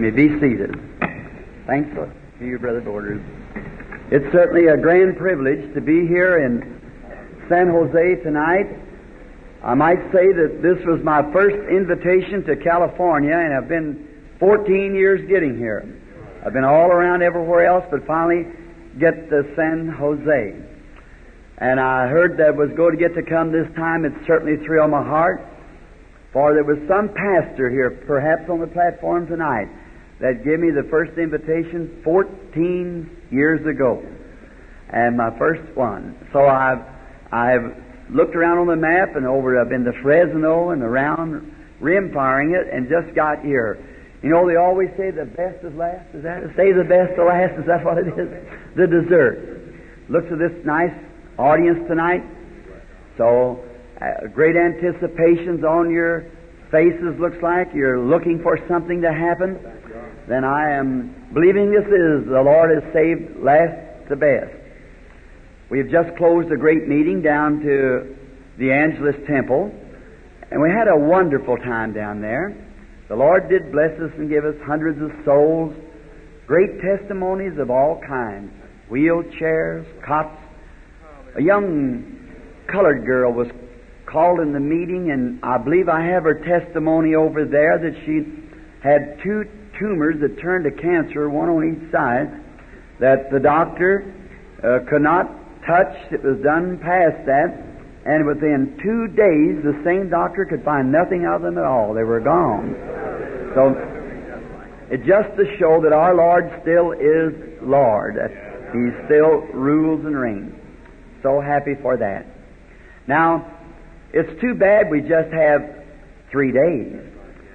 may be seated. Thanks to you, Brother Borders. It's certainly a grand privilege to be here in San Jose tonight. I might say that this was my first invitation to California, and I've been 14 years getting here. I've been all around everywhere else, but finally get to San Jose. And I heard that was going to get to come this time. It certainly thrilled my heart. For there was some pastor here, perhaps on the platform tonight, that gave me the first invitation 14 years ago. And my first one. So I've, I've looked around on the map and over, I've been to Fresno and around rim firing it and just got here. You know, they always say the best is last. Is that say the best to last? Is that what it is? The dessert. Looks at this nice audience tonight. So, uh, great anticipations on your faces. Looks like you're looking for something to happen. Then I am believing this is the Lord has saved last to best. We have just closed a great meeting down to the Angelus Temple, and we had a wonderful time down there. The Lord did bless us and give us hundreds of souls, great testimonies of all kinds wheelchairs, cots. A young colored girl was called in the meeting, and I believe I have her testimony over there that she had two tumors that turned to cancer, one on each side, that the doctor uh, could not touch. It was done past that, and within two days, the same doctor could find nothing of them at all. They were gone. So, it just to show that our Lord still is Lord. He still rules and reigns. So happy for that. Now, it's too bad we just have three days.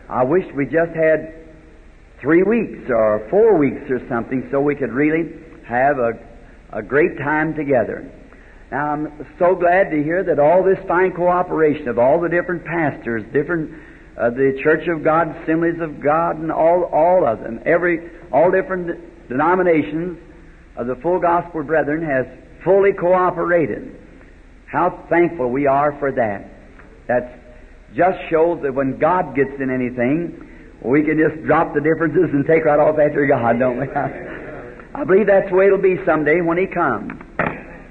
I wish we just had three weeks or four weeks or something so we could really have a, a great time together. Now, I'm so glad to hear that all this fine cooperation of all the different pastors, different uh, the Church of God, Assemblies of God, and all all of them, every all different denominations of the full gospel brethren has fully cooperated. How thankful we are for that. That just shows that when God gets in anything, we can just drop the differences and take right off after God, don't we? I believe that's the way it'll be someday when He comes.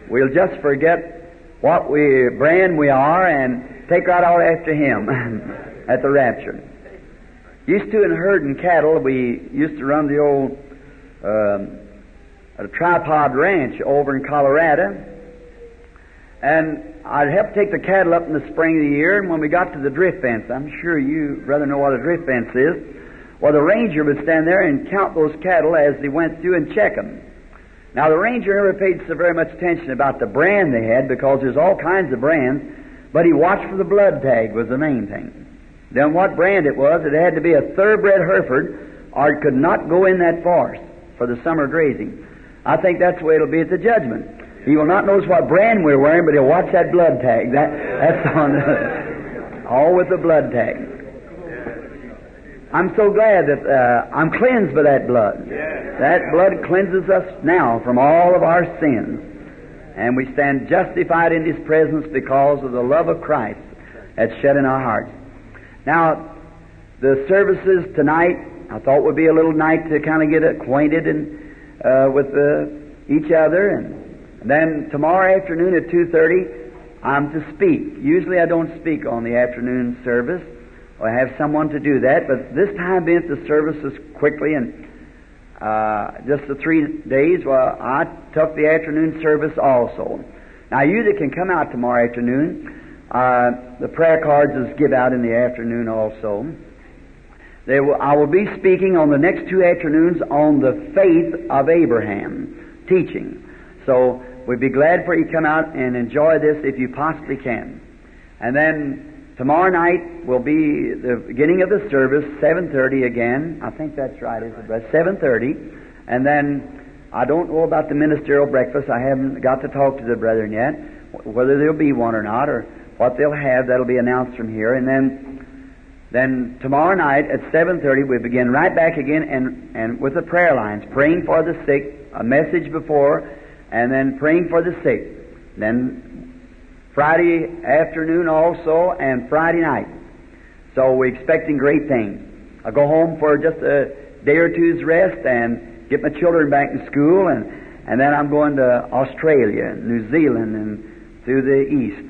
We'll just forget what we brand we are and take right out after Him at the rapture. Used to in herding cattle, we used to run the old um, a tripod ranch over in Colorado, and I'd help take the cattle up in the spring of the year. And when we got to the drift fence, I'm sure you rather know what a drift fence is. Well, the ranger would stand there and count those cattle as they went through and check them. Now, the ranger never paid so very much attention about the brand they had because there's all kinds of brands, but he watched for the blood tag was the main thing. Then what brand it was, it had to be a thoroughbred Hereford or it could not go in that forest for the summer grazing. I think that's the way it'll be at the judgment. He will not notice what brand we're wearing, but he'll watch that blood tag. That, that's on, all with the blood tag. I'm so glad that uh, I'm cleansed by that blood. That blood cleanses us now from all of our sins. And we stand justified in His presence because of the love of Christ that's shed in our hearts. Now, the services tonight, I thought would be a little night to kind of get acquainted and uh, with uh, each other, and then tomorrow afternoon at two thirty, I'm to speak. Usually, I don't speak on the afternoon service. I have someone to do that, but this time, being the service is quickly and uh, just the three days, well, I took the afternoon service also. Now, you that can come out tomorrow afternoon, uh, the prayer cards is give out in the afternoon also. Will, I will be speaking on the next two afternoons on the faith of Abraham, teaching. So we'd be glad for you to come out and enjoy this if you possibly can. And then tomorrow night will be the beginning of the service, 7.30 again. I think that's right, is it? 7.30. And then I don't know about the ministerial breakfast. I haven't got to talk to the brethren yet, whether there'll be one or not, or what they'll have, that'll be announced from here. And then, then tomorrow night at 7.30, we begin right back again and, and with the prayer lines, praying for the sick, a message before, and then praying for the sick. Then Friday afternoon also, and Friday night. So we're expecting great things. I'll go home for just a day or two's rest and get my children back in school, and, and then I'm going to Australia, and New Zealand, and through the east.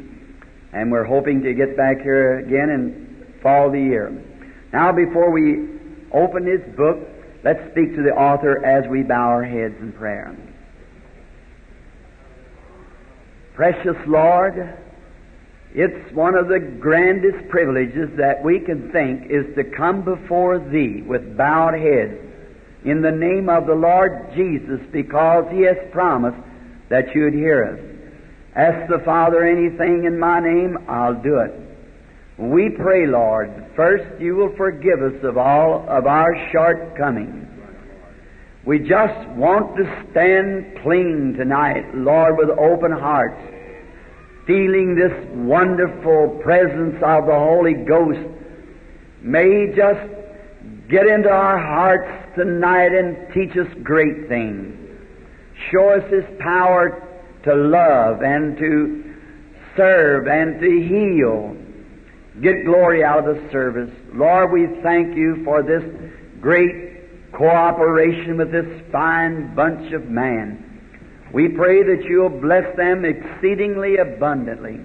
And we're hoping to get back here again in fall of the year. Now, before we open this book, let's speak to the author as we bow our heads in prayer. Precious Lord, it's one of the grandest privileges that we can think is to come before Thee with bowed heads in the name of the Lord Jesus because He has promised that You'd hear us. Ask the Father anything in my name, I'll do it. We pray, Lord, first you will forgive us of all of our shortcomings. We just want to stand clean tonight, Lord, with open hearts, feeling this wonderful presence of the Holy Ghost. May just get into our hearts tonight and teach us great things. Show us His power to love and to serve and to heal. Get glory out of the service. Lord, we thank you for this great cooperation with this fine bunch of man. We pray that you'll bless them exceedingly abundantly.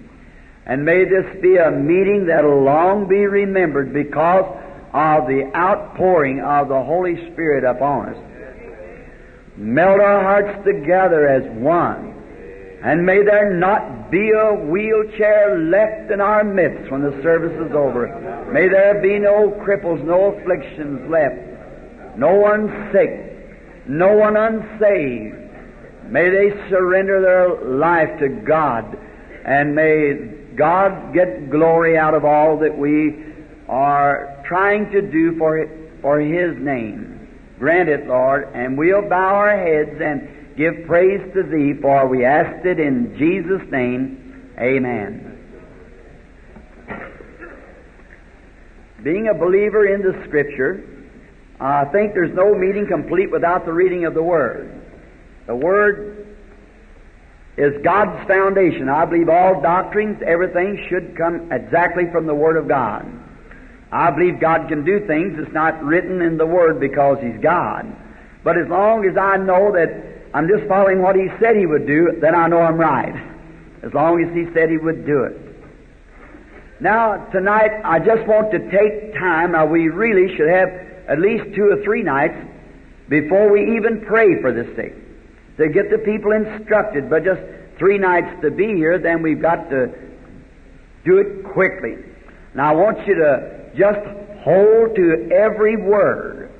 And may this be a meeting that'll long be remembered because of the outpouring of the Holy Spirit upon us. Melt our hearts together as one. And may there not be a wheelchair left in our midst when the service is over. May there be no cripples, no afflictions left, no one sick, no one unsaved. May they surrender their life to God, and may God get glory out of all that we are trying to do for, for His name. Grant it, Lord, and we'll bow our heads and give praise to Thee, for we asked it in Jesus' name. Amen. Being a believer in the Scripture, I think there's no meeting complete without the reading of the Word. The Word is God's foundation. I believe all doctrines, everything should come exactly from the Word of God. I believe God can do things that's not written in the Word because He's God. But as long as I know that I'm just following what He said He would do, then I know I'm right. As long as He said He would do it. Now, tonight, I just want to take time. Now, we really should have at least two or three nights before we even pray for the sick to get the people instructed. But just three nights to be here, then we've got to do it quickly. Now, I want you to just hold to every word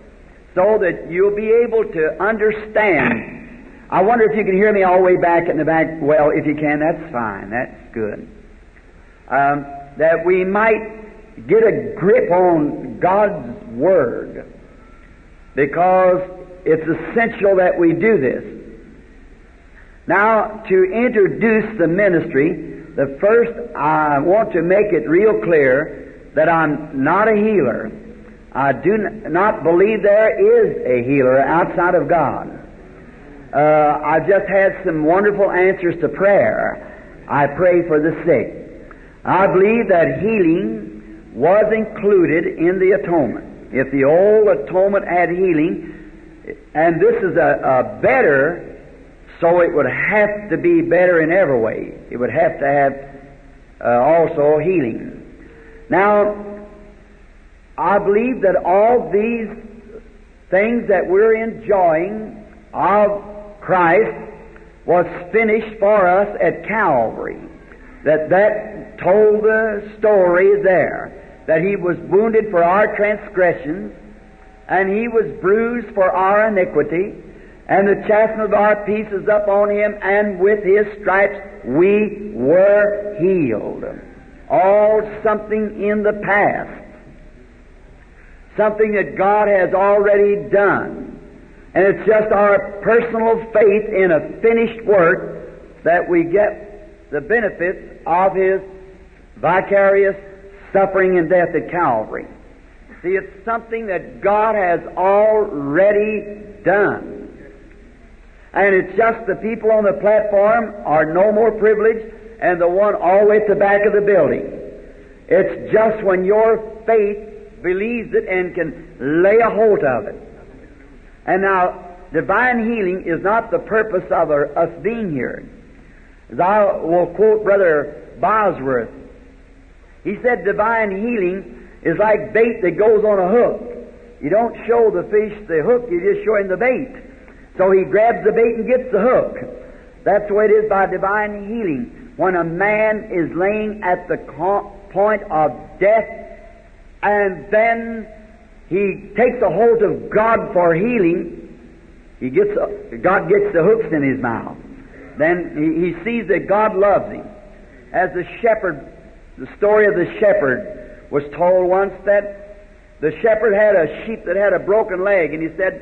so that you'll be able to understand. I wonder if you can hear me all the way back in the back. Well, if you can, that's fine. That's good. Um, that we might get a grip on God's Word because it's essential that we do this. Now, to introduce the ministry, the first I want to make it real clear that I'm not a healer. I do not believe there is a healer outside of God. Uh, I've just had some wonderful answers to prayer. I pray for the sick. I believe that healing was included in the atonement. If the old atonement had healing, and this is a, a better, so it would have to be better in every way. It would have to have uh, also healing. Now, I believe that all these things that we're enjoying of Christ was finished for us at Calvary. That that told the story there. That he was wounded for our transgressions, and he was bruised for our iniquity, and the chastisement of our peace is upon him, and with his stripes we were healed. All something in the past. Something that God has already done. And it's just our personal faith in a finished work that we get the benefits of His vicarious suffering and death at Calvary. See, it's something that God has already done. And it's just the people on the platform are no more privileged and the one all the way at the back of the building. It's just when your faith believes it and can lay a hold of it And now, divine healing is not the purpose of our, us being here. As I will quote Brother Bosworth, he said divine healing is like bait that goes on a hook. You don't show the fish the hook, you just show him the bait. So he grabs the bait and gets the hook. That's the way it is by divine healing. When a man is laying at the point of death, and then he takes a hold of God for healing, he gets God gets the hooks in his mouth. Then he, he sees that God loves him. As the shepherd, the story of the shepherd was told once that the shepherd had a sheep that had a broken leg, and he said,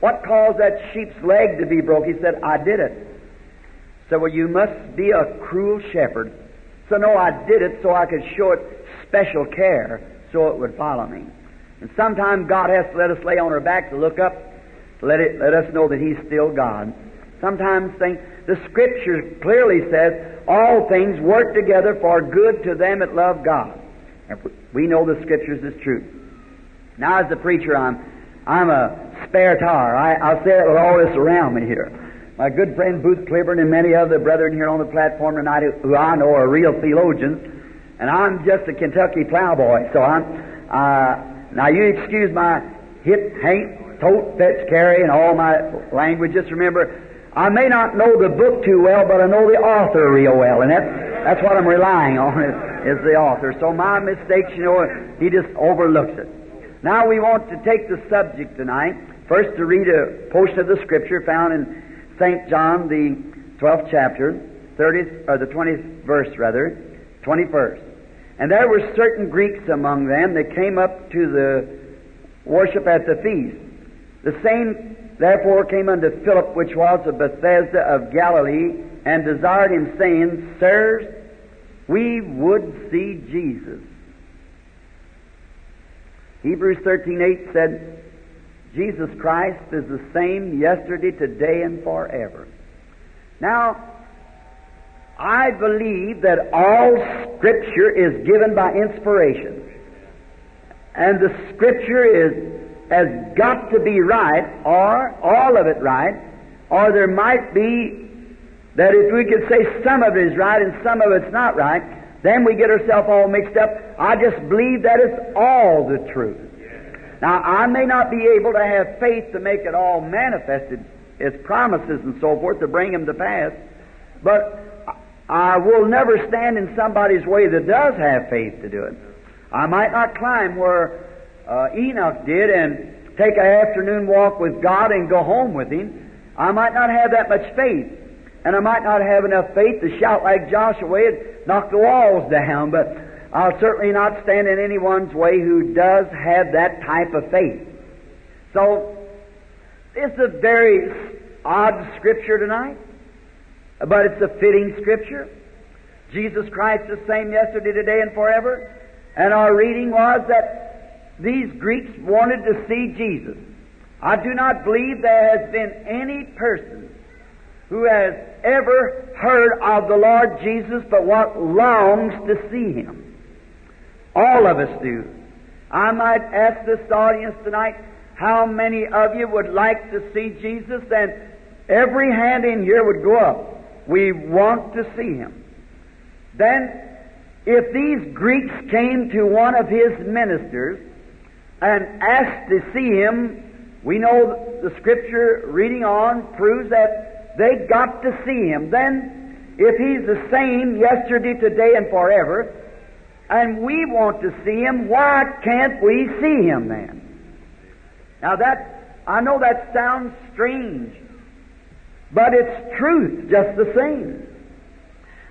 "What caused that sheep's leg to be broke?" He said, "I did it." So, well, you must be a cruel shepherd. So, no, I did it so I could show it special care so it would follow me. And sometimes God has to let us lay on our back to look up, to let, it, let us know that He's still God. Sometimes think, the Scripture clearly says, all things work together for good to them that love God. We know the Scriptures is true. Now, as a preacher, I'm, I'm a spare tire. I, I'll say it with all this around me here. My good friend Booth-Clibborn and many other brethren here on the platform tonight who, I know are real theologians, and I'm just a Kentucky plowboy, so I'm, uh, now you excuse my hit, haint, tote, fetch, carry, and all my language. Just remember, I may not know the book too well, but I know the author real well, and that's, that's what I'm relying on, is, is the author. So my mistakes, you know, he just overlooks it. Now we want to take the subject tonight, first to read a portion of the scripture found in St. John, the 12th chapter, 30th, or the 20th verse rather, 21st. And there were certain Greeks among them that came up to the worship at the feast. The same therefore came unto Philip, which was of Bethsaida of Galilee, and desired him, saying, Sirs, we would see Jesus. Hebrews 13:8 said, Jesus Christ is the same yesterday, today, and forever. Now, I believe that all Scripture is given by inspiration. And the Scripture is, has got to be right, or all of it right, or there might be that if we could say some of it is right and some of it's not right, then we get ourselves all mixed up. I just believe that it's all the truth. Now, I may not be able to have faith to make it all manifested, its promises and so forth, to bring them to pass, but I will never stand in somebody's way that does have faith to do it. I might not climb where uh, Enoch did and take an afternoon walk with God and go home with Him. I might not have that much faith. And I might not have enough faith to shout like Joshua and knock the walls down, but I'll certainly not stand in anyone's way who does have that type of faith. So, it's a very odd scripture tonight, but it's a fitting scripture. Jesus Christ the same yesterday, today, and forever. And our reading was that these Greeks wanted to see Jesus. I do not believe there has been any person who has ever heard of the Lord Jesus but what longs to see Him. All of us do. I might ask this audience tonight, how many of you would like to see Jesus? Then every hand in here would go up. We want to see Him. Then, if these Greeks came to one of His ministers and asked to see Him, we know the Scripture reading on proves that they got to see Him. Then, if He's the same yesterday, today, and forever, and we want to see Him, why can't we see Him then? Now that, I know that sounds strange, but it's truth just the same.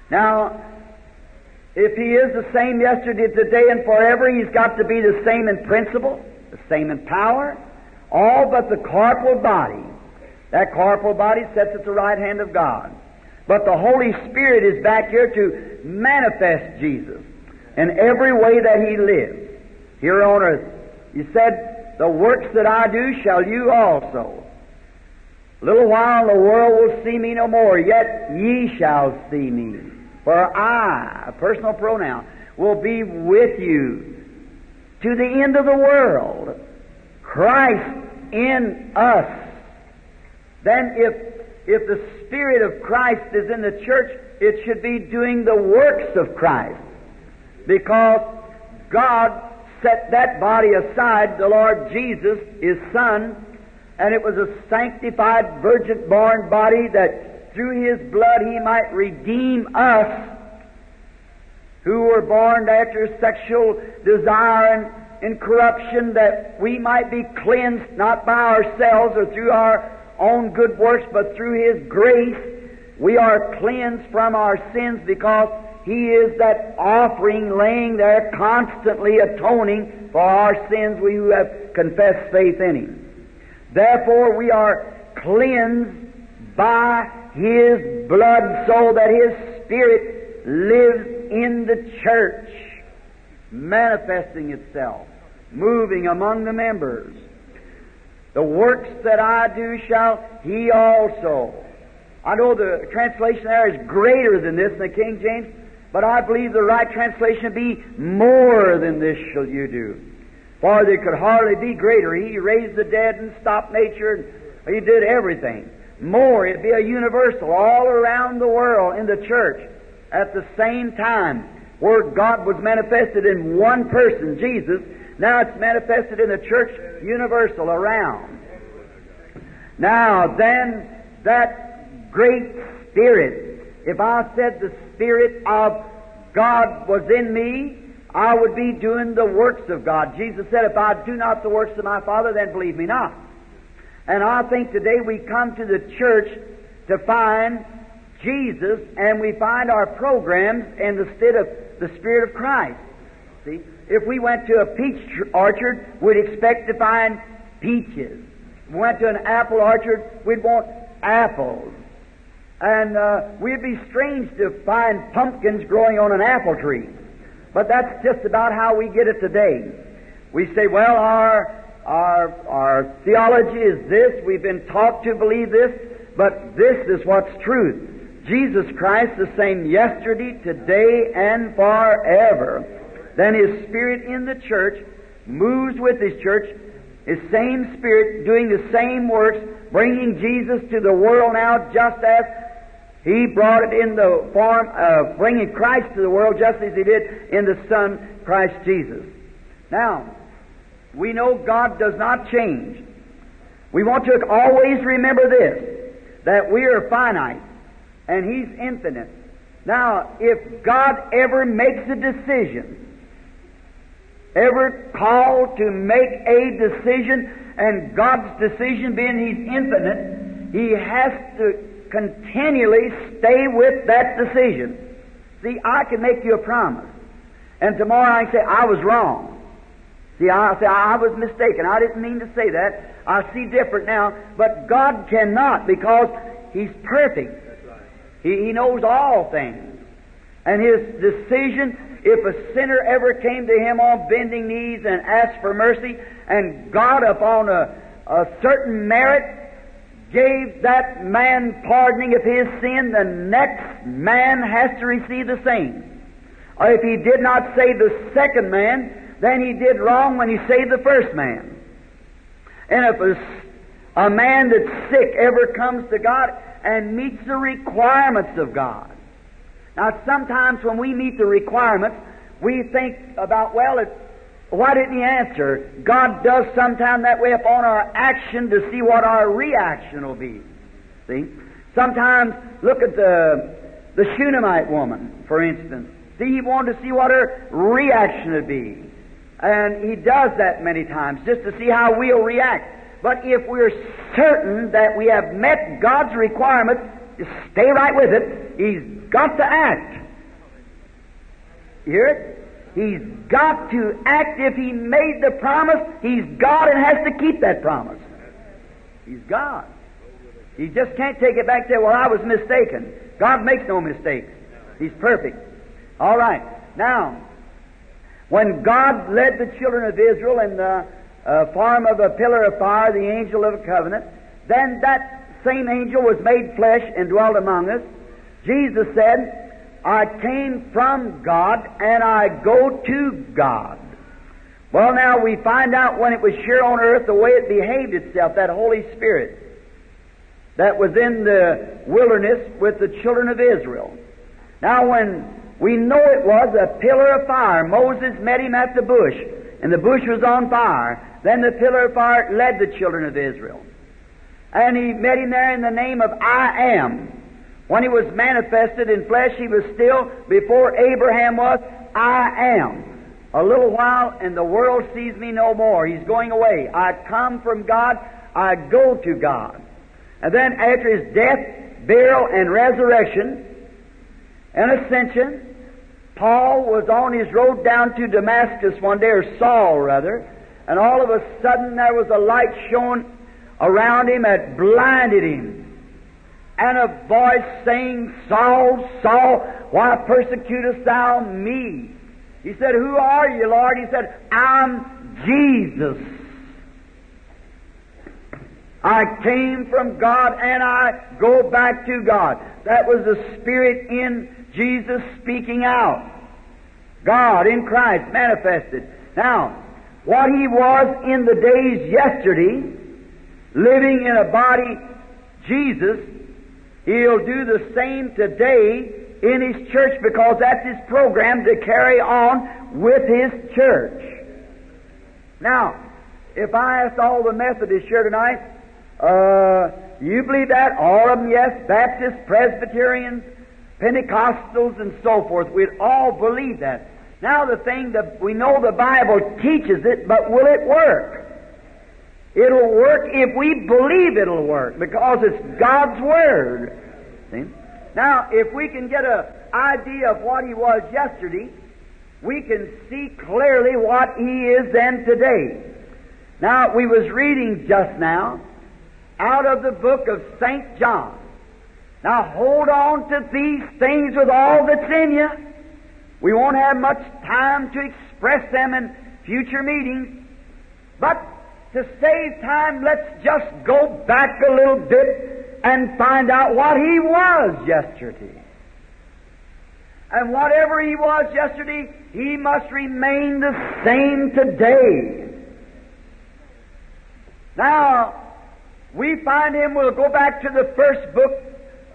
Now, if He is the same yesterday, today, and forever, He's got to be the same in principle, the same in power, all but the corporal body. That corporal body sits at the right hand of God. But the Holy Spirit is back here to manifest Jesus in every way that he lived here on earth. He said, The works that I do shall you also. A little while the world will see me no more, yet ye shall see me. For I, a personal pronoun, will be with you to the end of the world. Christ in us, then if, if the Spirit of Christ is in the church, it should be doing the works of Christ. Because God set that body aside, the Lord Jesus, His Son, and it was a sanctified, virgin born body that through His blood He might redeem us who were born after sexual desire and in corruption, that we might be cleansed not by ourselves or through our own good works, but through His grace. We are cleansed from our sins because He is that offering laying there constantly atoning for our sins, we who have confessed faith in Him. Therefore, we are cleansed by His blood so that His Spirit lives in the church, manifesting itself, moving among the members. The works that I do shall he also. I know the translation there is greater than this in the King James, but I believe the right translation be more than this shall you do. For there could hardly be greater. He raised the dead and stopped nature. And he did everything. More, it'd be a universal all around the world in the church at the same time, where God was manifested in one person, Jesus, now it's manifested in the church universal around. Now then, that great Spirit, if I said the Spirit of God was in me, I would be doing the works of God. Jesus said, If I do not the works of my Father, then believe me not. And I think today we come to the church to find Jesus and we find our programs in the of the Spirit of Christ. See, if we went to a peach orchard, we'd expect to find peaches. If we went to an apple orchard, we'd want apples. And uh, we'd be strange to find pumpkins growing on an apple tree. But that's just about how we get it today. We say, well, our, our, our theology is this, we've been taught to believe this, but this is what's truth. Jesus Christ the same yesterday, today, and forever. Then His Spirit in the church moves with His church, His same Spirit doing the same works, bringing Jesus to the world now just as He brought it in the form of bringing Christ to the world just as He did in the Son, Christ Jesus. Now, we know God does not change. We want to always remember this, that we are finite and He's infinite. Now, if God ever makes a decision, ever called to make a decision, and God's decision being He's infinite, He has to continually stay with that decision. See, I can make you a promise, and tomorrow I say, I was wrong. See, I say, I was mistaken. I didn't mean to say that. I see different now. But God cannot because He's perfect. He, he knows all things. And his decision, if a sinner ever came to him on bending knees and asked for mercy, and God upon a, a certain merit gave that man pardoning of his sin, the next man has to receive the same. Or if he did not save the second man, then he did wrong when he saved the first man. And if a, a man that's sick ever comes to God, and meets the requirements of God. Now, sometimes when we meet the requirements, we think about, well, it, why didn't He answer? God does sometimes that way upon our action to see what our reaction will be. See? Sometimes, look at the, the Shunammite woman, for instance. See, He wanted to see what her reaction would be. And He does that many times, just to see how we'll react. But if we're certain that we have met God's requirement, stay right with it. He's got to act. You hear it? He's got to act. If He made the promise, He's God and has to keep that promise. He's God. He just can't take it back say, Well, I was mistaken. God makes no mistakes. He's perfect. All right. Now, when God led the children of Israel in the uh, form of a pillar of fire, the angel of a covenant. Then that same angel was made flesh and dwelt among us. Jesus said, I came from God and I go to God. Well, now we find out when it was here on earth the way it behaved itself, that Holy Spirit. that was in the wilderness with the children of Israel. Now, when we know it was a pillar of fire, Moses met him at the bush, and the bush was on fire. Then the pillar of fire led the children of Israel. And he met him there in the name of I am. When he was manifested in flesh, he was still, before Abraham was, I am. A little while, and the world sees me no more. He's going away. I come from God, I go to God. And then after his death, burial, and resurrection, and ascension, Paul was on his road down to Damascus one day, or Saul rather, and all of a sudden there was a light shone around him that blinded him. And a voice saying, Saul, Saul, why persecutest thou me? He said, Who are you, Lord? He said, I'm Jesus. I came from God and I go back to God. That was the Spirit in Jesus speaking out. God in Christ manifested. Now, what He was in the days yesterday, living in a body, Jesus, He'll do the same today in His church because that's His program to carry on with His church. Now, if I asked all the Methodists here tonight, uh, you believe that? All of them, yes. Baptists, Presbyterians, Pentecostals, and so forth. We'd all believe that. Now the thing that we know the Bible teaches it, but will it work? It'll work if we believe it'll work because it's God's Word. See? Now, if we can get an idea of what He was yesterday, we can see clearly what He is then today. Now, we was reading just now out of the book of St. John. Now, hold on to these things with all that's in you. We won't have much time to express them in future meetings. But to save time, let's just go back a little bit and find out what he was yesterday. And whatever he was yesterday, he must remain the same today. Now, we find him, we'll go back to the first book,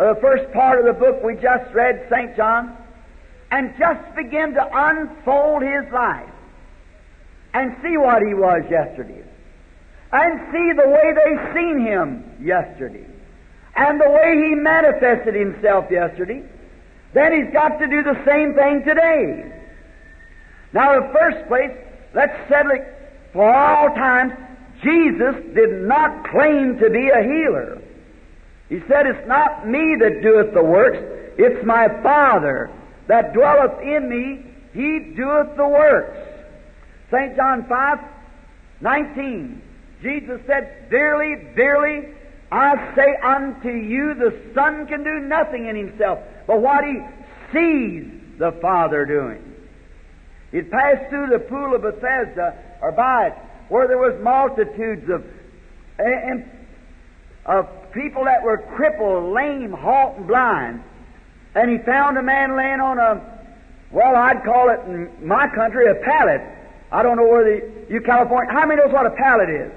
the first part of the book we just read, St. John, and just begin to unfold his life and see what he was yesterday and see the way they seen him yesterday and the way he manifested himself yesterday, then he's got to do the same thing today. Now, in the first place, let's settle it for all times. Jesus did not claim to be a healer. He said, It's not me that doeth the works, it's my Father that dwelleth in me, he doeth the works. St. John 5, 19. Jesus said, Dearly, dearly, I say unto you, the Son can do nothing in himself, but what he sees the Father doing. He passed through the pool of Bethesda, or by it, where there was multitudes of, eh, of people that were crippled, lame, halt, and blind. And he found a man laying on a, well, I'd call it in my country a pallet. I don't know where the, you California, how many knows what a pallet is?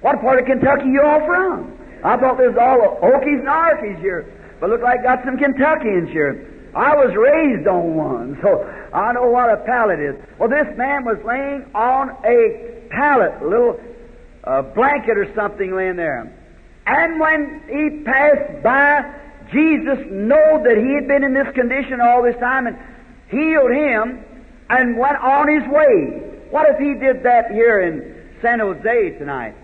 What part of Kentucky you all from? I thought there's all Okies and Arkies here, but look like got some Kentuckians here. I was raised on one, so I know what a pallet is. Well, this man was laying on a pallet, a little uh, blanket or something laying there. And when he passed by, Jesus knew that he had been in this condition all this time and healed him and went on his way. What if he did that here in San Jose tonight?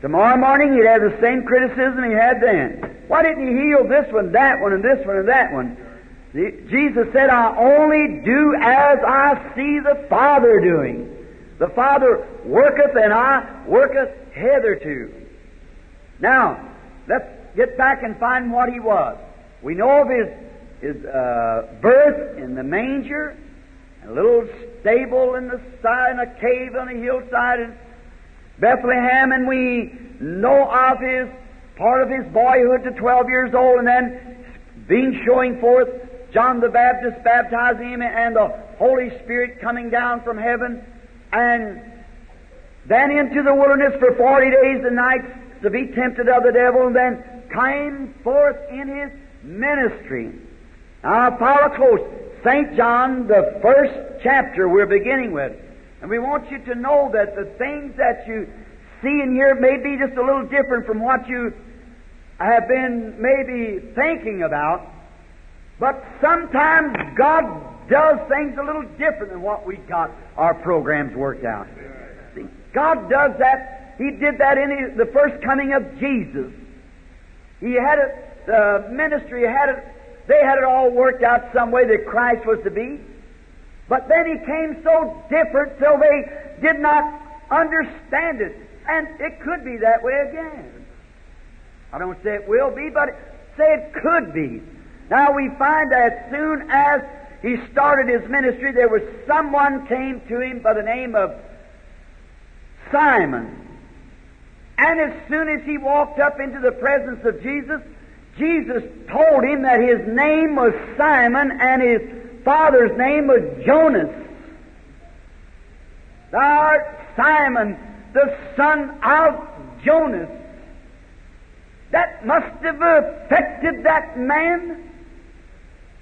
Tomorrow morning he'd have the same criticism he had then. Why didn't he heal this one, that one, and this one, and that one? Jesus said, I only do as I see the Father doing. The Father worketh and I worketh hitherto. Now, let's get back and find what he was. We know of his, his uh, birth in the manger, a little stable in the side, in a cave on a hillside, and Bethlehem, and we know of his part of his boyhood to 12 years old, and then being showing forth John the Baptist baptizing him, and the Holy Spirit coming down from heaven, and then into the wilderness for 40 days and nights, to be tempted of the devil, and then came forth in his ministry. Now, follow close. St. John, the first chapter we're beginning with. And we want you to know that the things that you see and hear may be just a little different from what you have been maybe thinking about. But sometimes God does things a little different than what we got our programs worked out. God does that. He did that in the first coming of Jesus. He had it, the ministry had it, they had it all worked out some way that Christ was to be. But then He came so different till they did not understand it. And it could be that way again. I don't say it will be, but say it could be. Now we find that as soon as he started his ministry, there was someone came to him by the name of Simon. And as soon as he walked up into the presence of Jesus, Jesus told him that his name was Simon and his father's name was Jonas. Thou art Simon, the son of Jonas. That must have affected that man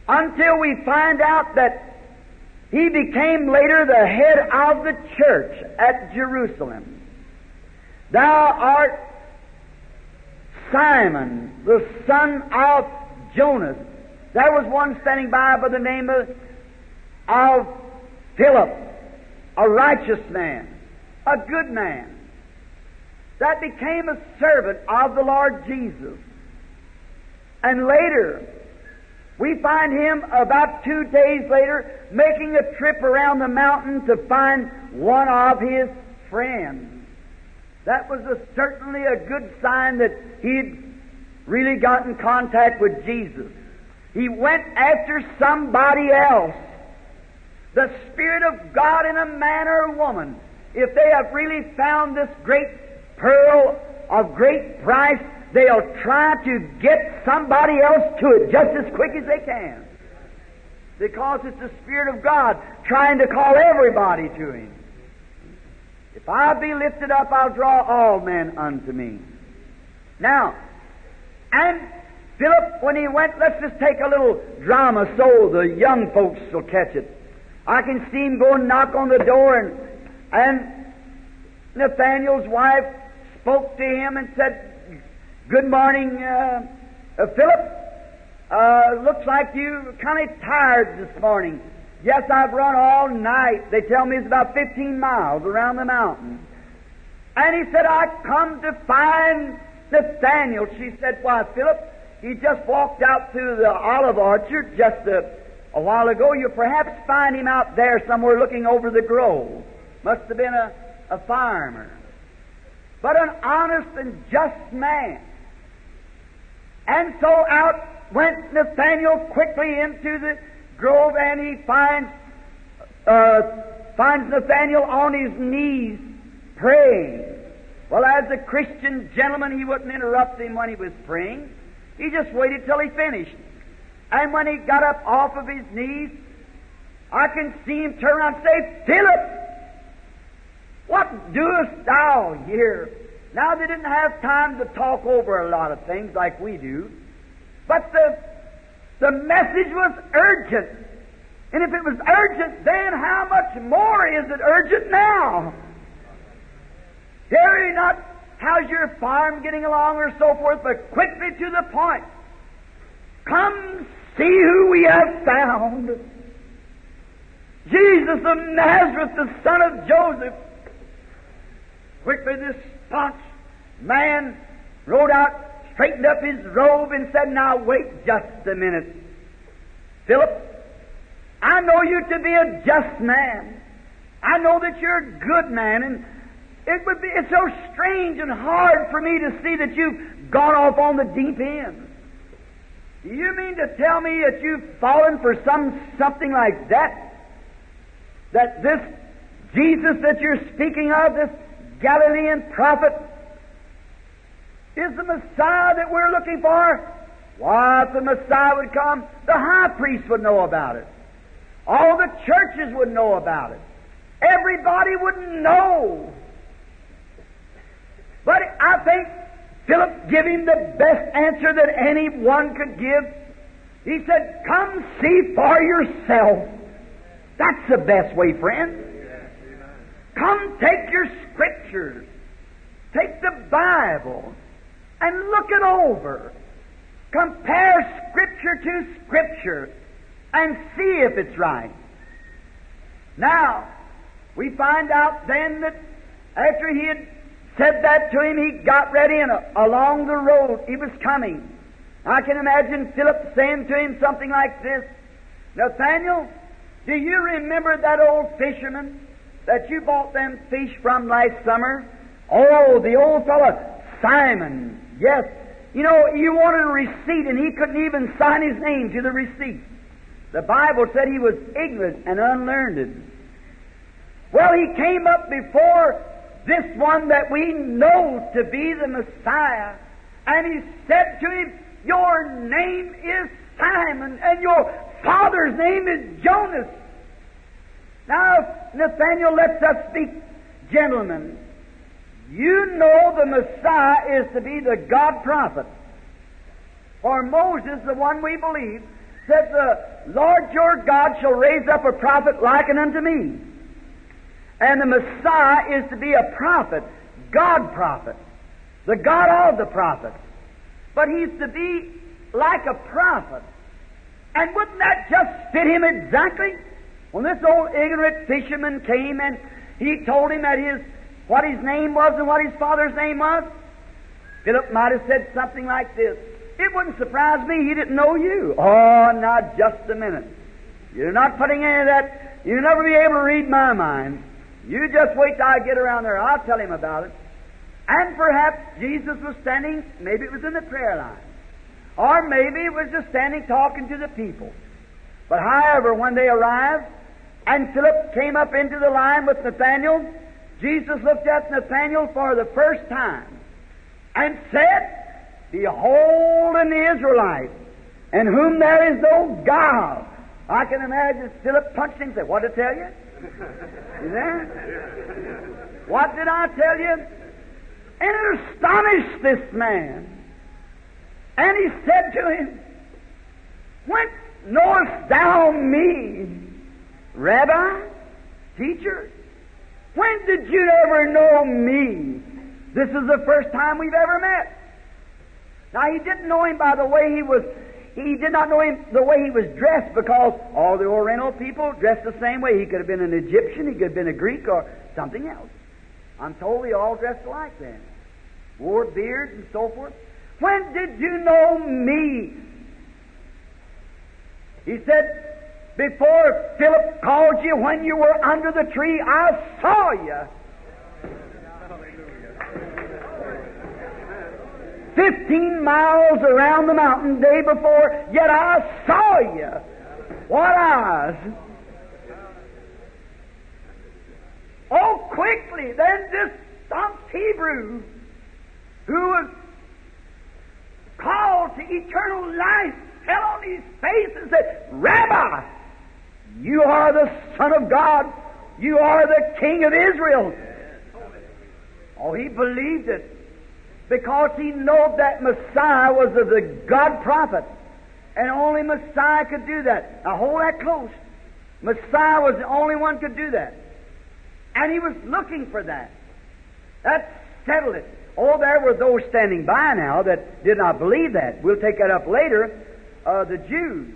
until we find out that he became later the head of the church at Jerusalem. Thou art Simon, the son of Jonas. There was one standing by by the name of, of Philip, a righteous man, a good man, that became a servant of the Lord Jesus. And later, we find him about two days later making a trip around the mountain to find one of his friends. That was a, certainly a good sign that he'd really got in contact with Jesus. He went after somebody else. The Spirit of God in a man or a woman, if they have really found this great pearl of great price, they'll try to get somebody else to it just as quick as they can. Because it's the Spirit of God trying to call everybody to Him. If I be lifted up, I'll draw all men unto me. Now, and Philip, when he went, let's just take a little drama so the young folks will catch it. I can see him go and knock on the door, and, and Nathaniel's wife spoke to him and said, Good morning, uh, uh, Philip. Uh, looks like you're kind of tired this morning. Yes, I've run all night. They tell me it's about 15 miles around the mountain. And he said, I come to find Nathaniel. She said, Why, Philip, he just walked out through the olive orchard just a, a while ago. You'll perhaps find him out there somewhere looking over the grove. Must have been a, a farmer. But an honest and just man. And so out went Nathaniel quickly into the grove, and he finds uh, finds Nathaniel on his knees praying. Well, as a Christian gentleman, he wouldn't interrupt him when he was praying. He just waited till he finished. And when he got up off of his knees, I can see him turn around and say, Philip, what doest thou here? Now, they didn't have time to talk over a lot of things like we do, but the, the message was urgent. And if it was urgent then, how much more is it urgent now? Here not, how's your farm getting along or so forth, but quickly to the point. Come see who we have found. Jesus of Nazareth, the son of Joseph. Quickly this staunch man rode out, straightened up his robe, and said, Now wait just a minute. Philip, I know you to be a just man. I know that you're a good man, and it would be it's so strange and hard for me to see that you've gone off on the deep end. Do you mean to tell me that you've fallen for some something like that? That this Jesus that you're speaking of, this Galilean prophet, is the Messiah that we're looking for? Why, if the Messiah would come, the high priest would know about it. All the churches would know about it. Everybody would know. But I think give him the best answer that anyone could give? He said, Come see for yourself. That's the best way, friend. Come take your scriptures, take the Bible, and look it over. Compare Scripture to Scripture and see if it's right. Now, we find out then that after he had said that to him, he got ready and uh, along the road he was coming. I can imagine Philip saying to him something like this Nathaniel, do you remember that old fisherman that you bought them fish from last summer? Oh, the old fellow, Simon. Yes. You know, you wanted a receipt and he couldn't even sign his name to the receipt. The Bible said he was ignorant and unlearned. Well, he came up before this one that we know to be the Messiah, and he said to him, Your name is Simon, and your father's name is Jonas. Now, Nathaniel lets us speak, gentlemen. You know the Messiah is to be the God prophet. For Moses, the one we believe, said, The Lord your God shall raise up a prophet like unto me. And the Messiah is to be a prophet, God prophet, the God of the prophets. But he's to be like a prophet. And wouldn't that just fit him exactly? When this old ignorant fisherman came and he told him that his what his name was and what his father's name was, Philip might have said something like this. It wouldn't surprise me he didn't know you. Oh, now just a minute. You're not putting any of that. You'll never be able to read my mind. You just wait till I get around there. I'll tell him about it. And perhaps Jesus was standing, maybe it was in the prayer line. Or maybe it was just standing talking to the people. But however, when they arrived, and Philip came up into the line with Nathaniel, Jesus looked at Nathaniel for the first time and said, Behold an Israelite, in whom there is no guile. I can imagine Philip punched him and said, What did I tell you? You there? What did I tell you? And it astonished this man. And he said to him, What knowest thou me, Rabbi, teacher? When did you ever know me? This is the first time we've ever met. Now, he didn't know him by the way he was he did not know him the way he was dressed because all the Oriental people dressed the same way. He could have been an Egyptian, he could have been a Greek, or something else. I'm told they all dressed alike then. Wore beards and so forth. When did you know me? He said, Before Philip called you when you were under the tree, I saw you. 15 miles around the mountain day before, yet I saw you. What eyes? Oh, quickly, then this stumped Hebrew who was called to eternal life fell on his face and said, Rabbi, you are the Son of God. You are the King of Israel. Oh, he believed it because he knew that Messiah was the God prophet. And only Messiah could do that. Now hold that close. Messiah was the only one could do that. And he was looking for that. That settled it. Oh, there were those standing by now that did not believe that. We'll take that up later. Uh, the Jews,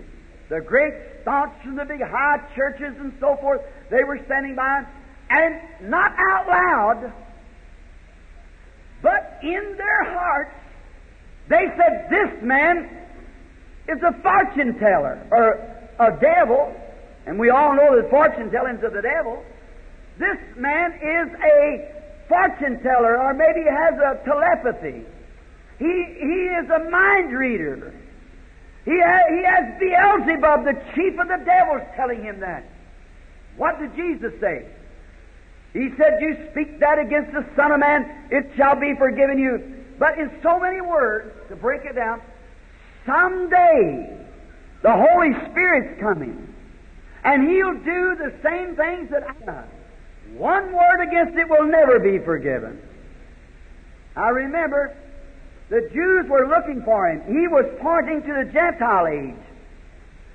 the great staunch and the big high churches and so forth, they were standing by, and not out loud, but in their hearts, they said, This man is a fortune teller, or a devil, and we all know that fortune telling's of the devil. This man is a fortune teller, or maybe he has a telepathy. He, he is a mind reader. He, ha- he has Beelzebub, the chief of the devils, telling him that. What did Jesus say? He said, You speak that against the Son of Man, it shall be forgiven you. But in so many words, to break it down, someday the Holy Spirit's coming. And He'll do the same things that I done. One word against it will never be forgiven. I remember The Jews were looking for him. He was pointing to the Gentile age.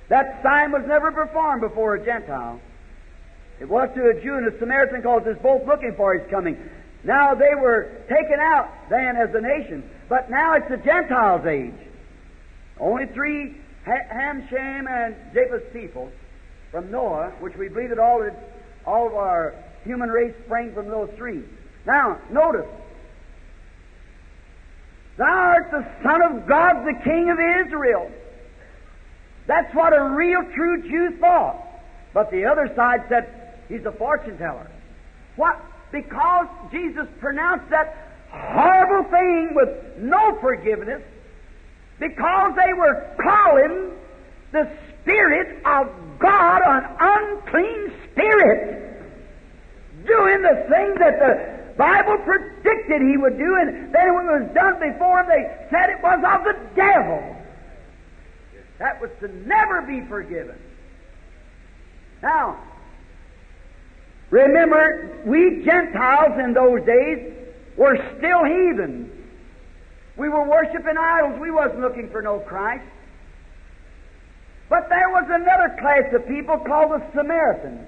That sign was never performed before a Gentile. It was to a Jew and a Samaritan because they're both looking for his coming. Now they were taken out then as a nation, but now it's the Gentiles' age. Only three Ham, Shem, and Japheth's people from Noah, which we believe that all, all of our human race sprang from those three. Now, notice. Thou art the Son of God, the King of Israel. That's what a real, true Jew thought. But the other side said, he's a fortune teller. What? Because Jesus pronounced that horrible thing with no forgiveness, because they were calling the Spirit of God an unclean spirit, doing the thing that the Bible predicted he would do, and then when it was done before him, they said it was of the devil. That was to never be forgiven. Now, remember, we Gentiles in those days were still heathens. We were worshiping idols. We wasn't looking for no Christ. But there was another class of people called the Samaritans.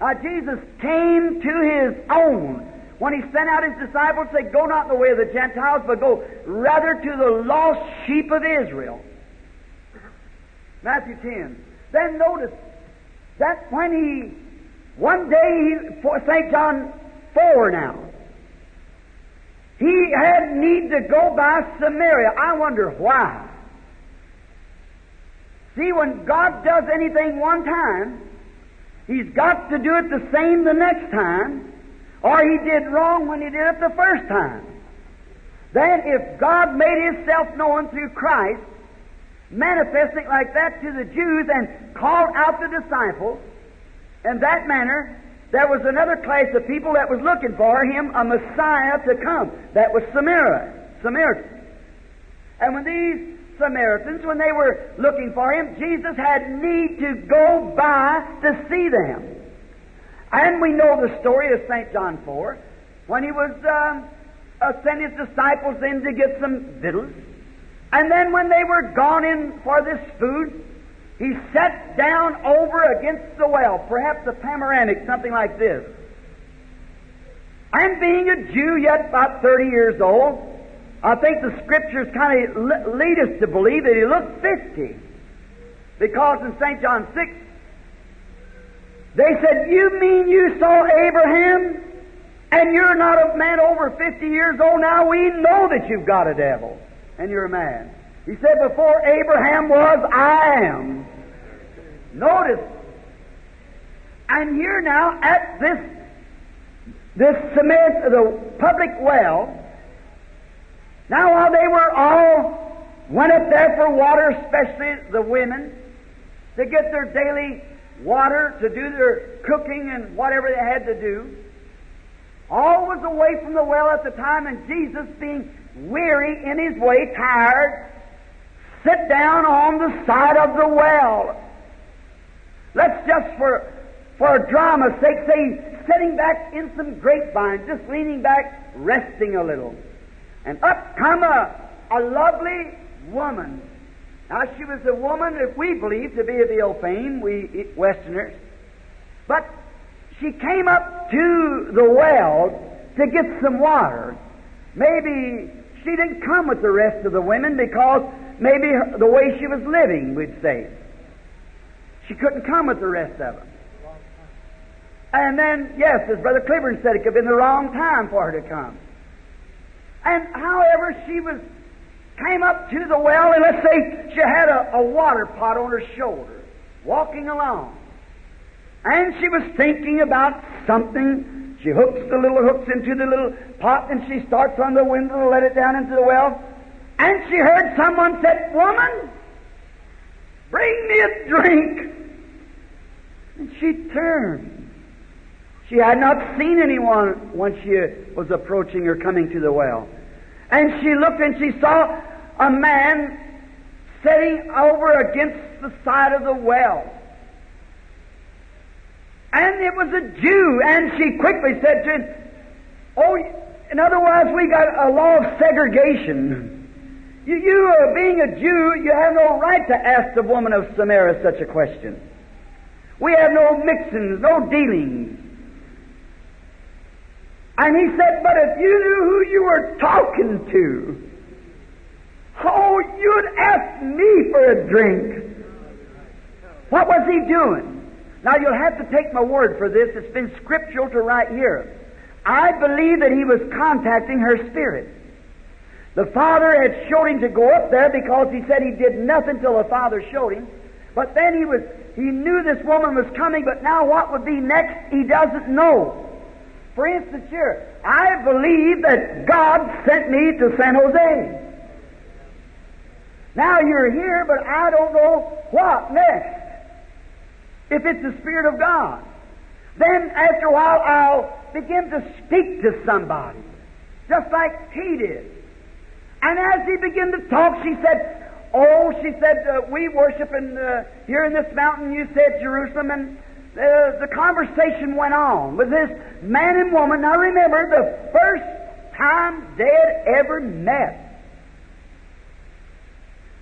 Now, Jesus came to his own when he sent out his disciples, say, Go not in the way of the Gentiles, but go rather to the lost sheep of Israel. Matthew 10. Then notice that when he, one day, for St. John 4 now, he had need to go by Samaria. I wonder why. See, when God does anything one time, He's got to do it the same the next time, or He did wrong when He did it the first time. Then, if God made Himself known through Christ, manifesting like that to the Jews and called out the disciples, in that manner, there was another class of people that was looking for him, a Messiah to come. That was Samaria, Samaritans. And when these Samaritans, when they were looking for him, Jesus had need to go by to see them. And we know the story of St. John 4, when he was um, uh, sending his disciples in to get some victuals. And then when they were gone in for this food, he sat down over against the well, perhaps a panoramic, something like this. And being a Jew, yet about 30 years old, I think the scriptures kind of lead us to believe that he looked 50. Because in St. John 6, they said, You mean you saw Abraham and you're not a man over 50 years old now? We know that you've got a devil and you're a man. He said, Before Abraham was, I am. Notice. And here now at this this cement, the public well, now while they were all went up there for water, especially the women, to get their daily water, to do their cooking and whatever they had to do, all was away from the well at the time, and Jesus being weary in his way, tired, sit down on the side of the well. Let's just for for drama's sake say sitting back in some grapevine, just leaning back, resting a little. And up come a, a lovely woman. Now she was a woman that we believe to be of ill fame, we Westerners. But she came up to the well to get some water. Maybe she didn't come with the rest of the women because maybe the way she was living, we'd say. She couldn't come with the rest of them. And then, yes, as Brother Clibborn said, it could have been the wrong time for her to come. And however, she was came up to the well, and let's say she had a, a water pot on her shoulder, walking along. And she was thinking about something she hooks the little hooks into the little pot and she starts on the window to let it down into the well. And she heard someone said, Woman, bring me a drink. And she turned. She had not seen anyone when she was approaching or coming to the well. And she looked and she saw a man sitting over against the side of the well. And it was a Jew, and she quickly said to him, Oh, In other words, we got a law of segregation. You, you uh, being a Jew, you have no right to ask the woman of Samaria such a question. We have no mixings, no dealings. And he said, but if you knew who you were talking to, oh, you'd ask me for a drink. What was he doing? Now you'll have to take my word for this. It's been scriptural to right here. I believe that he was contacting her spirit. The father had showed him to go up there because he said he did nothing till the father showed him. But then he was he knew this woman was coming, but now what would be next he doesn't know. For instance, here, I believe that God sent me to San Jose. Now you're here, but I don't know what next. If it's the Spirit of God. Then after a while I'll begin to speak to somebody. Just like he did. And as he began to talk, she said, Oh, she said, uh, we worship in, uh, here in this mountain, you said Jerusalem, and uh, the conversation went on with this man and woman. Now remember, the first time they had ever met.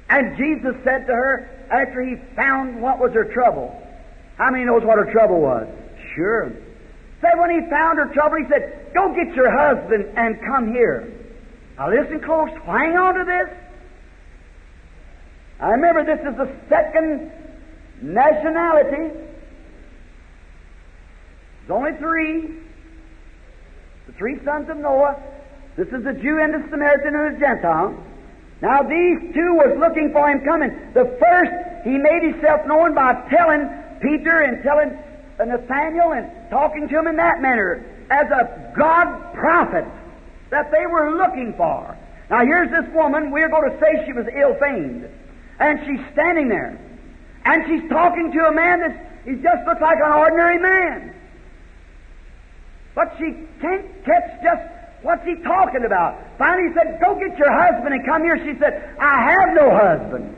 And Jesus said to her, after he found what was her trouble, how many knows what her trouble was? Sure. Said when he found her trouble, he said, Go get your husband and come here. Now listen close, hang on to this. I remember this is the second nationality. There's only three. The three sons of Noah. This is the Jew and the Samaritan and the Gentile. Now these two was looking for him coming. The first, he made himself known by telling Peter and telling uh, Nathaniel and talking to him in that manner as a God prophet that they were looking for. Now here's this woman, we're going to say she was ill famed. And she's standing there. And she's talking to a man that he just looks like an ordinary man. But she can't catch just what's he talking about. Finally he said, Go get your husband and come here. She said, I have no husband.